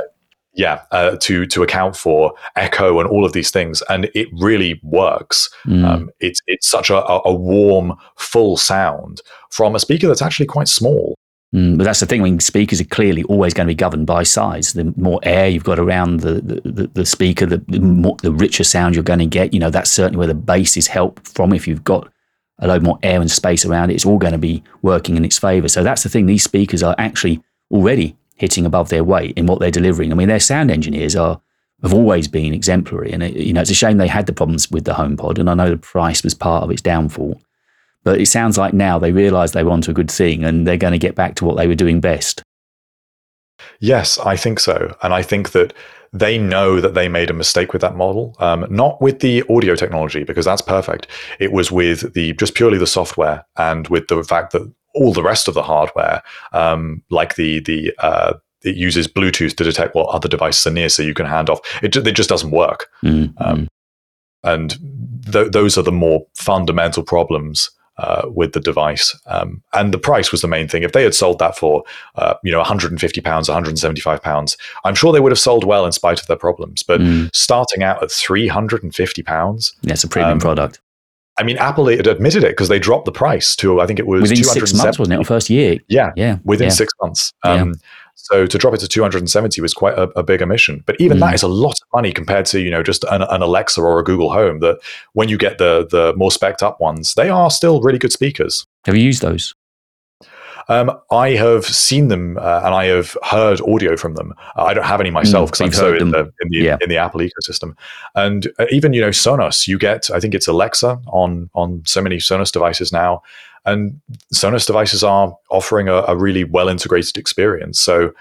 yeah, uh, to to account for echo and all of these things, and it really works. Mm. Um, it's it's such a, a warm, full sound from a speaker that's actually quite small. Mm, but that's the thing. When speakers are clearly always going to be governed by size. The more air you've got around the the, the speaker, the the, more, the richer sound you're going to get. You know, that's certainly where the bass is helped from. If you've got a load more air and space around it, it's all going to be working in its favour. So that's the thing. These speakers are actually already hitting above their weight in what they're delivering. I mean, their sound engineers are have always been exemplary, and it, you know it's a shame they had the problems with the HomePod, and I know the price was part of its downfall. But it sounds like now they realise they were onto a good thing, and they're going to get back to what they were doing best. Yes, I think so, and I think that they know that they made a mistake with that model. Um, not with the audio technology because that's perfect. It was with the just purely the software and with the fact that all the rest of the hardware, um, like the the uh, it uses Bluetooth to detect what other devices are near, so you can hand off. It, it just doesn't work, mm-hmm. um, and th- those are the more fundamental problems uh, with the device. Um, and the price was the main thing. If they had sold that for, uh, you know, 150 pounds, 175 pounds, I'm sure they would have sold well in spite of their problems. But mm. starting out at 350 pounds, that's a premium um, product. I mean, Apple had admitted it because they dropped the price to I think it was within six months, wasn't it? Or first year? Yeah, yeah, within yeah. six months. Um, yeah. So to drop it to 270 was quite a, a big omission. But even mm. that is a lot of money compared to you know just an, an, Alexa or a Google Home. That when you get the the more specced up ones, they are still really good speakers. Have you used those? Um, I have seen them uh, and I have heard audio from them. Uh, I don't have any myself because mm, I'm so in the in the, yeah. in the Apple ecosystem. And uh, even you know Sonos, you get I think it's Alexa on on so many Sonos devices now, and Sonos devices are offering a, a really well integrated experience. So,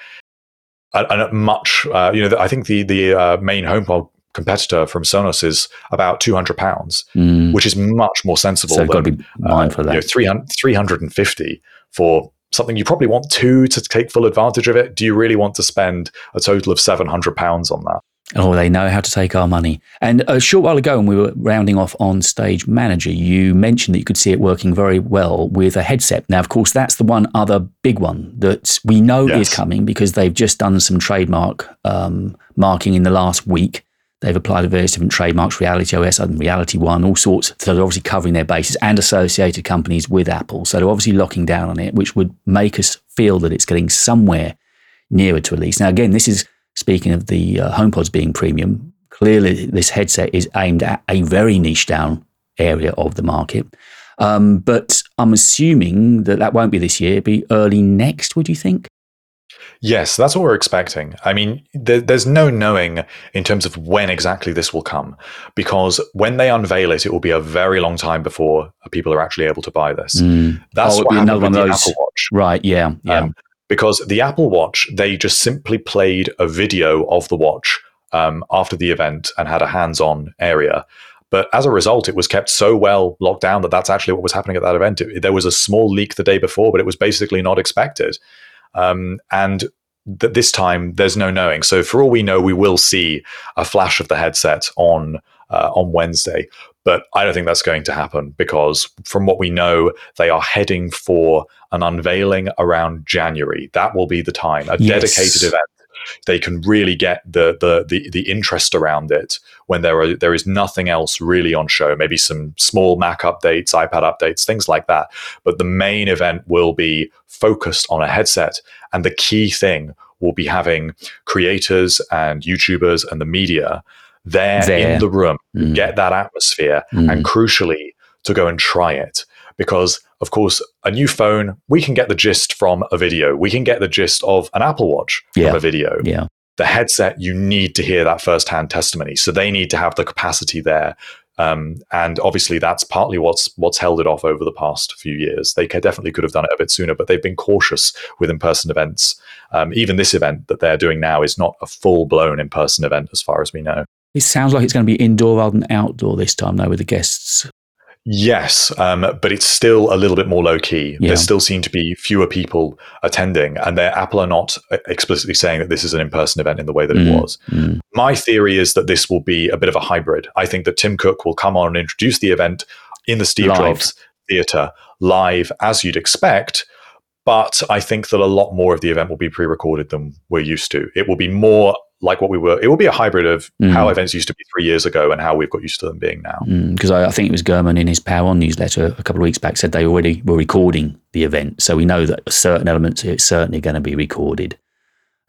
and much uh, you know I think the the uh, main HomePod competitor from Sonos is about 200 pounds, mm. which is much more sensible. So, got to be mindful uh, of that. You know, 300, 350 for something you probably want two to take full advantage of it. Do you really want to spend a total of 700 pounds on that? Oh, they know how to take our money. And a short while ago, when we were rounding off on Stage Manager, you mentioned that you could see it working very well with a headset. Now, of course, that's the one other big one that we know yes. is coming because they've just done some trademark um, marking in the last week. They've applied various different trademarks, Reality OS and Reality One, all sorts. So they're obviously covering their bases and associated companies with Apple. So they're obviously locking down on it, which would make us feel that it's getting somewhere nearer to release. Now, again, this is speaking of the uh, HomePods being premium. Clearly, this headset is aimed at a very niche down area of the market. Um, but I'm assuming that that won't be this year, It'll be early next, would you think? Yes, that's what we're expecting. I mean, there, there's no knowing in terms of when exactly this will come, because when they unveil it, it will be a very long time before people are actually able to buy this. Mm. That's oh, what happened with the those. Apple Watch. Right? Yeah. Yeah. Um, because the Apple Watch, they just simply played a video of the watch um, after the event and had a hands-on area. But as a result, it was kept so well locked down that that's actually what was happening at that event. It, there was a small leak the day before, but it was basically not expected. Um, and th- this time, there's no knowing. So for all we know, we will see a flash of the headset on uh, on Wednesday. But I don't think that's going to happen because, from what we know, they are heading for an unveiling around January. That will be the time, a yes. dedicated event they can really get the, the the the interest around it when there are there is nothing else really on show. Maybe some small Mac updates, iPad updates, things like that. But the main event will be focused on a headset, and the key thing will be having creators and YouTubers and the media there, there. in the room, mm. get that atmosphere, mm. and crucially to go and try it because, of course, a new phone, we can get the gist from a video. We can get the gist of an Apple Watch Yeah. from a video. Yeah. The headset, you need to hear that firsthand testimony. So they need to have the capacity there. Um, and obviously, that's partly what's what's held it off over the past few years. They definitely could have done it a bit sooner, but they've been cautious with in-person events. Um, even this event that they're doing now is not a full-blown in-person event, as far as we know. It sounds like it's going to be indoor rather than outdoor this time, though, with the guests. Yes, um, but it's still a little bit more low key. Yeah. There still seem to be fewer people attending, and Apple are not uh, explicitly saying that this is an in person event in the way that Mm. it was. Mm. My theory is that this will be a bit of a hybrid. I think that Tim Cook will come on and introduce the event in the Steve Live. Jobs Theatre live, as you'd expect. But I think that a lot more of the event will be pre recorded than we're used to. It will be more like what we were, it will be a hybrid of Mm. how events used to be three years ago and how we've got used to them being now. Because I, I think it was Gurman in his Power On newsletter a couple of weeks back said they already were recording the event. So we know that certain elements are certainly going to be recorded.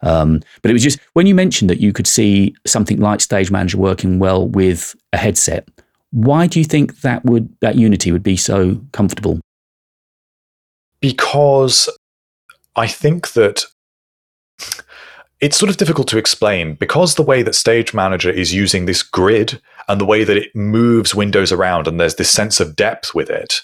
Um, but it was just when you mentioned that you could see something like Stage Manager working well with a headset. Why do you think that would that Unity would be so comfortable? because I think that it's sort of difficult to explain because the way that Stage Manager is using this grid and the way that it moves windows around and there's this sense of depth with it,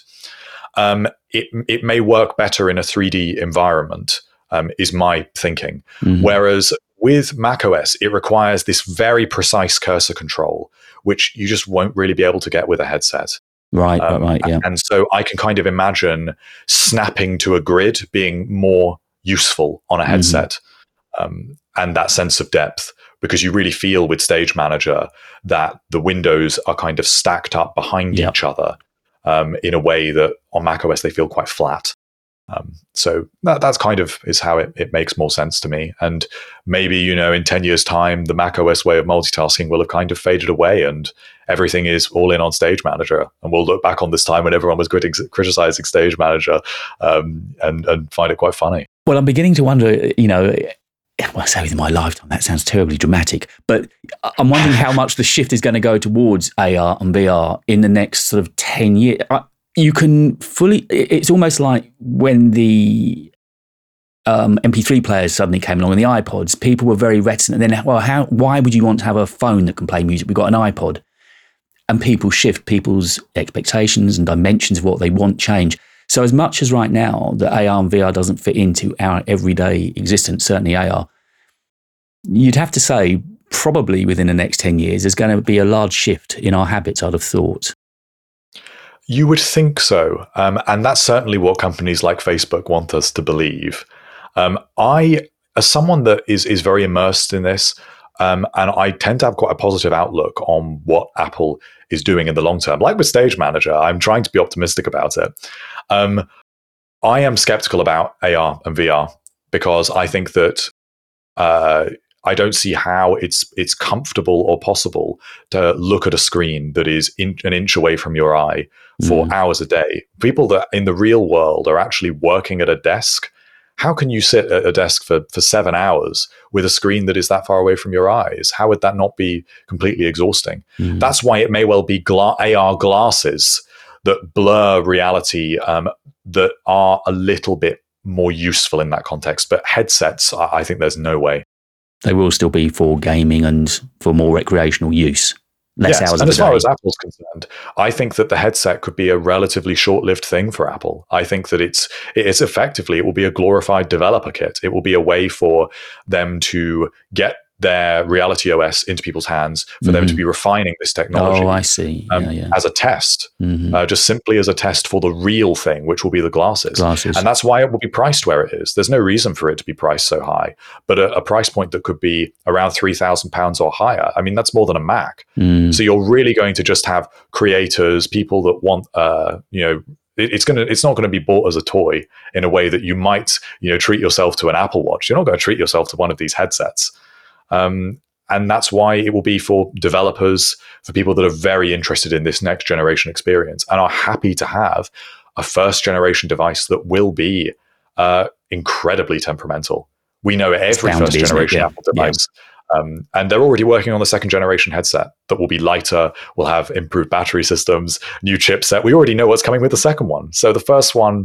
um, it it may work better in a 3D environment. Um, is my thinking. Mhm. Whereas with macOS, it requires this very precise cursor control, which you just won't really be able to get with a headset. Right, Um, right, right, yeah. And so I can kind of imagine snapping to a grid being more useful on a Mm-hmm. Um, and that sense of depth because you really feel with Stage Manager that the windows are kind of stacked up behind Yep. each other um, in a way that on macOS they feel quite flat. Um, so that, that's kind of is how it, it makes more sense to me. And maybe, you know, in 10 years' time, the macOS way of multitasking will have kind of faded away and everything is all in on Stage Manager. And we'll look back on this time when everyone was critic- criticizing Stage Manager um, and, and find it quite funny. Well, I'm beginning to wonder, you know, well, I say within my lifetime, that sounds terribly dramatic, but I'm wondering how much the shift is going to go towards AR and VR in the next sort of 10 years. You can fully, it's almost like when the um, MP3 players suddenly came along and the iPods, people were very reticent. And then, well, how, why would you want to have a phone that can play music? We've got an iPod. And people shift people's expectations and dimensions of what they want change. So, as much as right now that AR and VR doesn't fit into our everyday existence, certainly AR, you'd have to say probably within the next 10 years, there's going to be a large shift in our habits, I'd have thought. You would think so. Um, and that's certainly what companies like Facebook want us to believe. Um, I, as someone that is, is very immersed in this, um, and I tend to have quite a positive outlook on what Apple is doing in the long term. Like with Stage Manager, I'm trying to be optimistic about it. Um, I am skeptical about AR and VR because I think that uh, I don't see how it's it's comfortable or possible to look at a screen that is in, an inch away from your eye for Mm. hours a day. People that in the real world are actually working at a desk. How can you sit at a desk for, for seven hours with a screen that is that far away from your eyes? How would that not be completely exhausting? Mm. That's why it may well be gla- AR glasses that blur reality um, that are a little bit more useful in that context. But headsets, I, I think there's no way. They will still be for gaming and for more recreational use. Less Yes, hours and as far day. as Apple's concerned, I think that the headset could be a relatively short-lived thing for Apple. I think that it's it's effectively it will be a glorified developer kit. It will be a way for them to get their Reality OS into people's hands, for them to Mhm. be refining this technology oh, I see. um, yeah, yeah. as a test, Mhm. uh, just simply as a test for the real thing, which will be the glasses. Glasses. And that's why it will be priced where it is. There's no reason for it to be priced so high, but a, a price point that could be around three thousand pounds or higher. I mean, that's more than a Mac. Mm. So you're really going to just have creators, people that want, uh, you know, it's gonna, it's not going to be bought as a toy in a way that you might, you know, treat yourself to an Apple Watch. You're not going to treat yourself to one of these headsets. Um, and that's why it will be for developers, for people that are very interested in this next generation experience and are happy to have a first generation device that will be uh, incredibly temperamental. We know every first generation Yeah. Apple device Um, and they're already working on the second generation headset that will be lighter, will have improved battery systems, new chipset. We already know what's coming with the second one. So the first one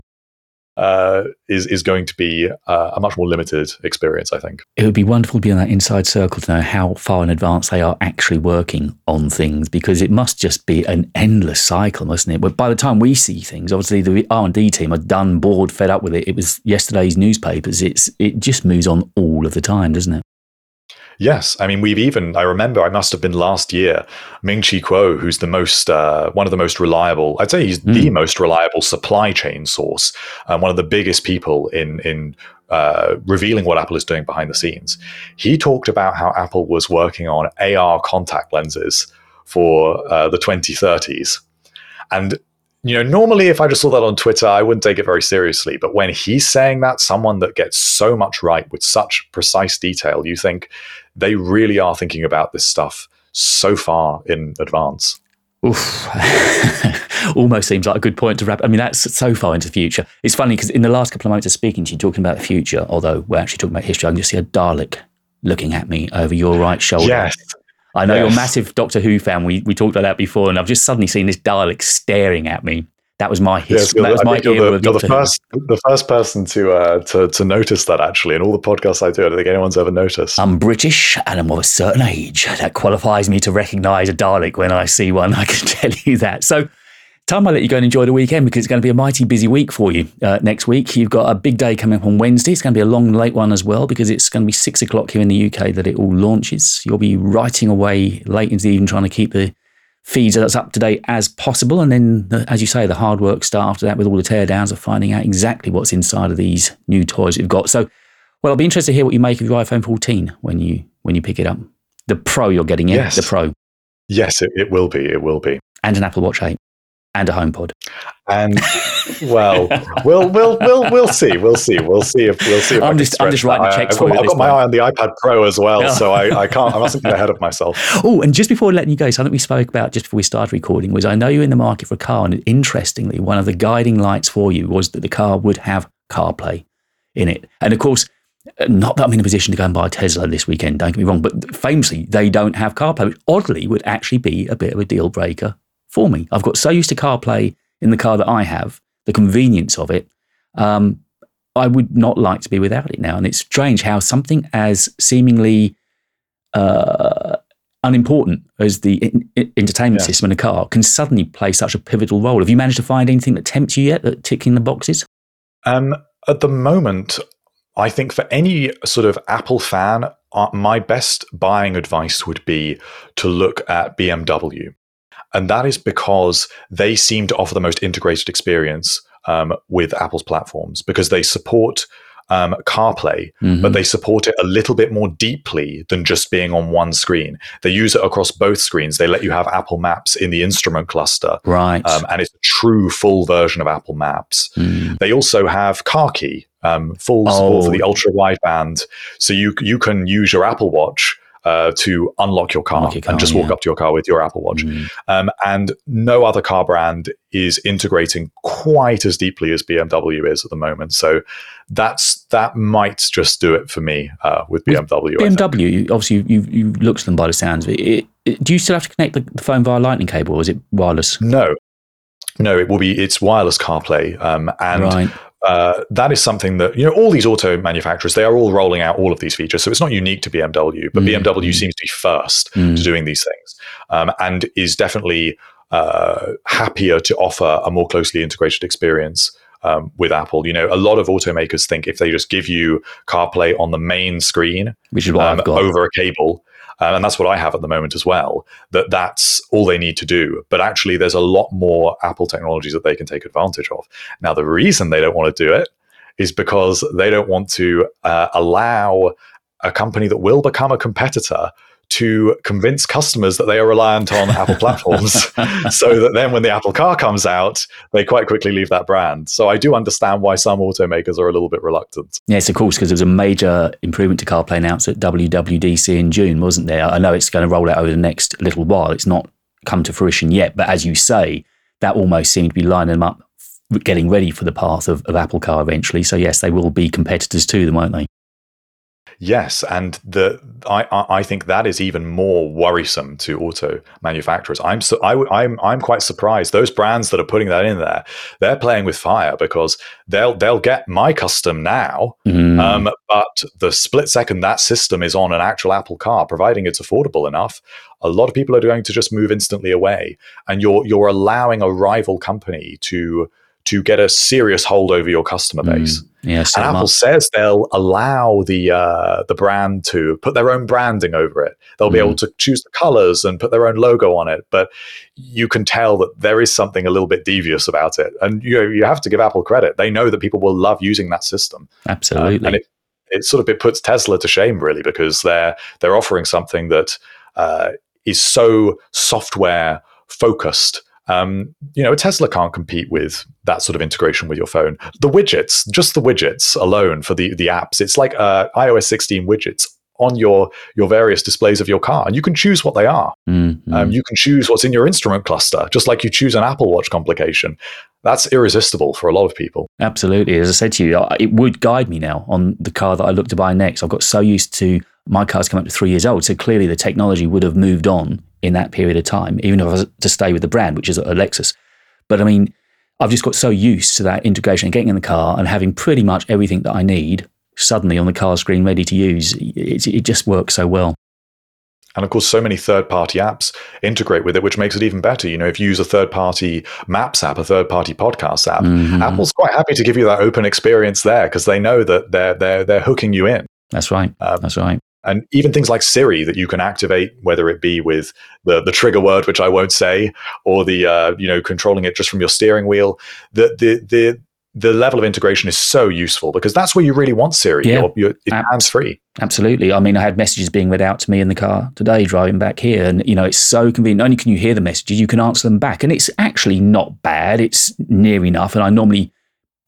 uh, is is going to be uh, a much more limited experience, I think. It would be wonderful to be in that inside circle to know how far in advance they are actually working on things, because it must just be an endless cycle, mustn't it? But by the time we see things, obviously the R and D team are done, bored, fed up with it. It was yesterday's newspapers. It's it just moves on all of the time, doesn't it? Yes, I mean we've even I remember I must have been last year Ming Chi Kuo, who's the most uh, one of the most reliable I'd say he's mm. the most reliable supply chain source, um, one of the biggest people in in uh, revealing what Apple is doing behind the scenes. He talked about how Apple was working on AR contact lenses for uh, the 2030s, and you know, normally if I just saw that on Twitter, I wouldn't take it very seriously. But when he's saying that, someone that gets so much right with such precise detail, you think they really are thinking about this stuff so far in advance. Oof. Almost seems like a good point to wrap. I mean, that's so far into the future. It's funny because in the last couple of moments of speaking to you, talking about the future, although we're actually talking about history, I can just see a Dalek looking at me over your right shoulder. Yes. I know yes. you're a massive Doctor Who fan. We we talked about that before, and I've just suddenly seen this Dalek staring at me. That was my history. Yes, that was my era the, of Doctor the first, Who. The first person to, uh, to to notice that actually, in all the podcasts I do, I don't think anyone's ever noticed. I'm British and I'm of a certain age. That qualifies me to recognise a Dalek when I see one. I can tell you that. So Time I let you go and enjoy the weekend because it's going to be a mighty busy week for you uh, next week. You've got a big day coming up on Wednesday. It's going to be a long, late one as well because it's going to be six o'clock here in the UK that it all launches. You'll be writing away late into the evening trying to keep the feeds as up to date as possible. And then, the, as you say, the hard work start after that with all the teardowns of finding out exactly what's inside of these new toys we've got. So, well, I'll be interested to hear what you make of your iPhone 14 when you when you pick it up. The Pro you're getting, yeah? Yes. The Pro. Yes, it, it will be. It will be. And an Apple Watch 8 and a HomePod. And well, we'll we'll we'll we'll see. We'll see. We'll see if we'll see. If I'm just I'm just writing checks I, for I've. I've got my eye on the iPad Pro as well, yeah. so I, I can't. I mustn't get ahead of myself. Oh, and just before letting you go, something we spoke about just before we started recording was I know you're in the market for a car, and interestingly, one of the guiding lights for you was that the car would have CarPlay in it, and of course. Not that I'm in a position to go and buy a Tesla this weekend, don't get me wrong, but famously, they don't have CarPlay, which oddly would actually be a bit of a deal breaker for me. I've got so used to CarPlay in the car that I have, the convenience of it, um, I would not like to be without it now. And it's strange how something as seemingly uh, unimportant as the in- in- entertainment yeah. system in a car can suddenly play such a pivotal role. Have you managed to find anything that tempts you yet, that ticking the boxes? Um, at the moment, I think for any sort of Apple fan, uh, my best buying advice would be to look at BMW. And that is because they seem to offer the most integrated experience um, with Apple's platforms because they support um, CarPlay, mm-hmm. but they support it a little bit more deeply than just being on one screen. They use it across both screens. They let you have Apple Maps in the instrument cluster, right? Um, and it's a true full version of Apple Maps. Mm. They also have Car Key, um, full support oh. for the oh. ultra wideband, so you you can use your Apple Watch uh, to unlock your car, your car and just walk up to your car with your Apple Watch. Mm. Um, and no other car brand is integrating quite as deeply as BMW is at the moment. So that's that might just do it for me uh, with BMW. With BMW, obviously, you, you, looked at them by the sounds it. It. Do you still have to connect the, the phone via Lightning cable, or is it wireless? No, no, it will be it's wireless CarPlay, um, and right uh, that is something that you know all these auto manufacturers they are all rolling out all of these features so it's not unique to bmw but mm. bmw seems to be first mm. to doing these things um, and is definitely uh, happier to offer a more closely integrated experience um, with Apple. You know, a lot of automakers think if they just give you CarPlay on the main screen, which is what um, I've got. over a cable, um, and that's what I have at the moment as well. That that's all they need to do. But actually, there's a lot more Apple technologies that they can take advantage of. Now, the reason they don't want to do it is because they don't want to uh, allow a company that will become a competitor to convince customers that they are reliant on Apple platforms so that then when the Apple car comes out, they quite quickly leave that brand. So I do understand why some automakers are a little bit reluctant. Yes, of course, because there was a major improvement to CarPlay announced at WWDC in June, wasn't there? I know it's going to roll out over the next little while. It's not come to fruition yet, but as you say, that almost seemed to be lining them up, getting ready for the path of, of Apple Car eventually. So yes, they will be competitors to them, won't they? Yes, and the I, I think that is even more worrisome to auto manufacturers. I'm so I, I'm I'm quite surprised. Those brands that are putting that in there, they're playing with fire because they'll they'll get my custom now, mm. um, but the split second that system is on an actual Apple car, providing it's affordable enough, a lot of people are going to just move instantly away, and you're you're allowing a rival company to to get a serious hold over your customer mm. base. Mm. Yes, and Apple says they'll allow the uh, the brand to put their own branding over it. They'll be mm. able to choose the colors and put their own logo on it. But you can tell that there is something a little bit devious about it, and you know, you have to give Apple credit. They know that people will love using that system. Absolutely, uh, and it, it sort of it puts Tesla to shame really because they're they're offering something that uh, is so software focused um, you know, a Tesla can't compete with that sort of integration with your phone. The widgets, just the widgets alone for the the apps, it's like uh, iOS 16 widgets on your your various displays of your car, and you can choose what they are. Mm-hmm. Um, you can choose what's in your instrument cluster, just like you choose an Apple Watch complication. That's irresistible for a lot of people. Absolutely, as I said to you, it would guide me now on the car that I look to buy next. I've got so used to my car's come up to three years old, so clearly the technology would have moved on in that period of time, even if I was to stay with the brand, which is a Lexus. But I mean, I've just got so used to that integration, and getting in the car and having pretty much everything that I need suddenly on the car screen ready to use. It, it just works so well. And of course, so many third party apps integrate with it, which makes it even better. You know, if you use a third party maps app, a third party podcast app, mm-hmm. Apple's quite happy to give you that open experience there because they know that they're, they're, they're hooking you in. That's right. Um, That's right and even things like Siri that you can activate, whether it be with the the trigger word, which I won't say, or the uh, you know controlling it just from your steering wheel. The the the the level of integration is so useful because that's where you really want Siri. Yeah, you're, you're, it's Ab- hands free. Absolutely. I mean, I had messages being read out to me in the car today driving back here, and you know, it's so convenient. Not only can you hear the messages, you can answer them back, and it's actually not bad. It's near enough, and I normally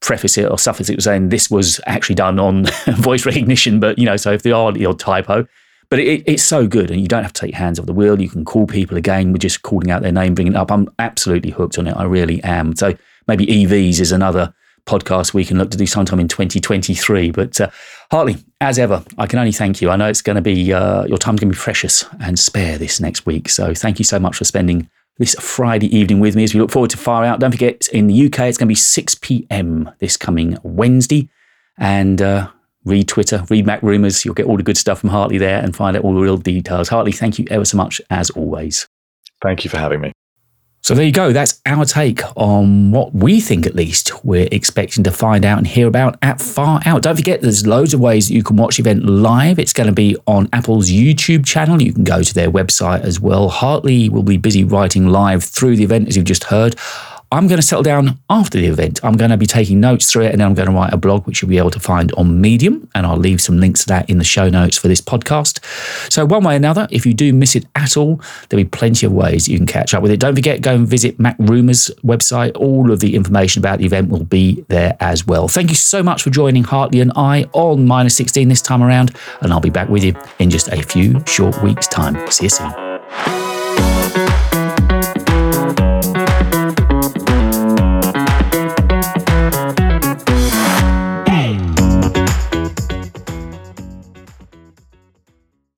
preface it or suffix it was saying this was actually done on voice recognition, but you know, so if there are the odd typo, but it, it's so good and you don't have to take hands off the wheel. You can call people again with just calling out their name, bringing it up. I'm absolutely hooked on it. I really am. So maybe EVs is another podcast we can look to do sometime in 2023. But uh, Hartley, as ever, I can only thank you. I know it's going to be, uh, your time's going to be precious and spare this next week. So thank you so much for spending this Friday evening with me as we look forward to Far Out. Don't forget, in the UK, it's going to be 6 p.m. this coming Wednesday. And uh, read Twitter, read MacRumors. You'll get all the good stuff from Hartley there and find out all the real details. Hartley, thank you ever so much, as always. Thank you for having me. So there you go. That's our take on what we think, at least, we're expecting to find out and hear about at Far Out. Don't forget, there's loads of ways that you can watch the event live. It's going to be on Apple's YouTube channel. You can go to their website as well. Hartley will be busy writing live through the event, as you've just heard. I'm going to settle down after the event. I'm going to be taking notes through it and then I'm going to write a blog, which you'll be able to find on Medium. And I'll leave some links to that in the show notes for this podcast. So, one way or another, if you do miss it at all, there'll be plenty of ways you can catch up with it. Don't forget, go and visit MacRumors website. All of the information about the event will be there as well. Thank you so much for joining Hartley and I on minus 16 this time around. And I'll be back with you in just a few short weeks' time. See you soon.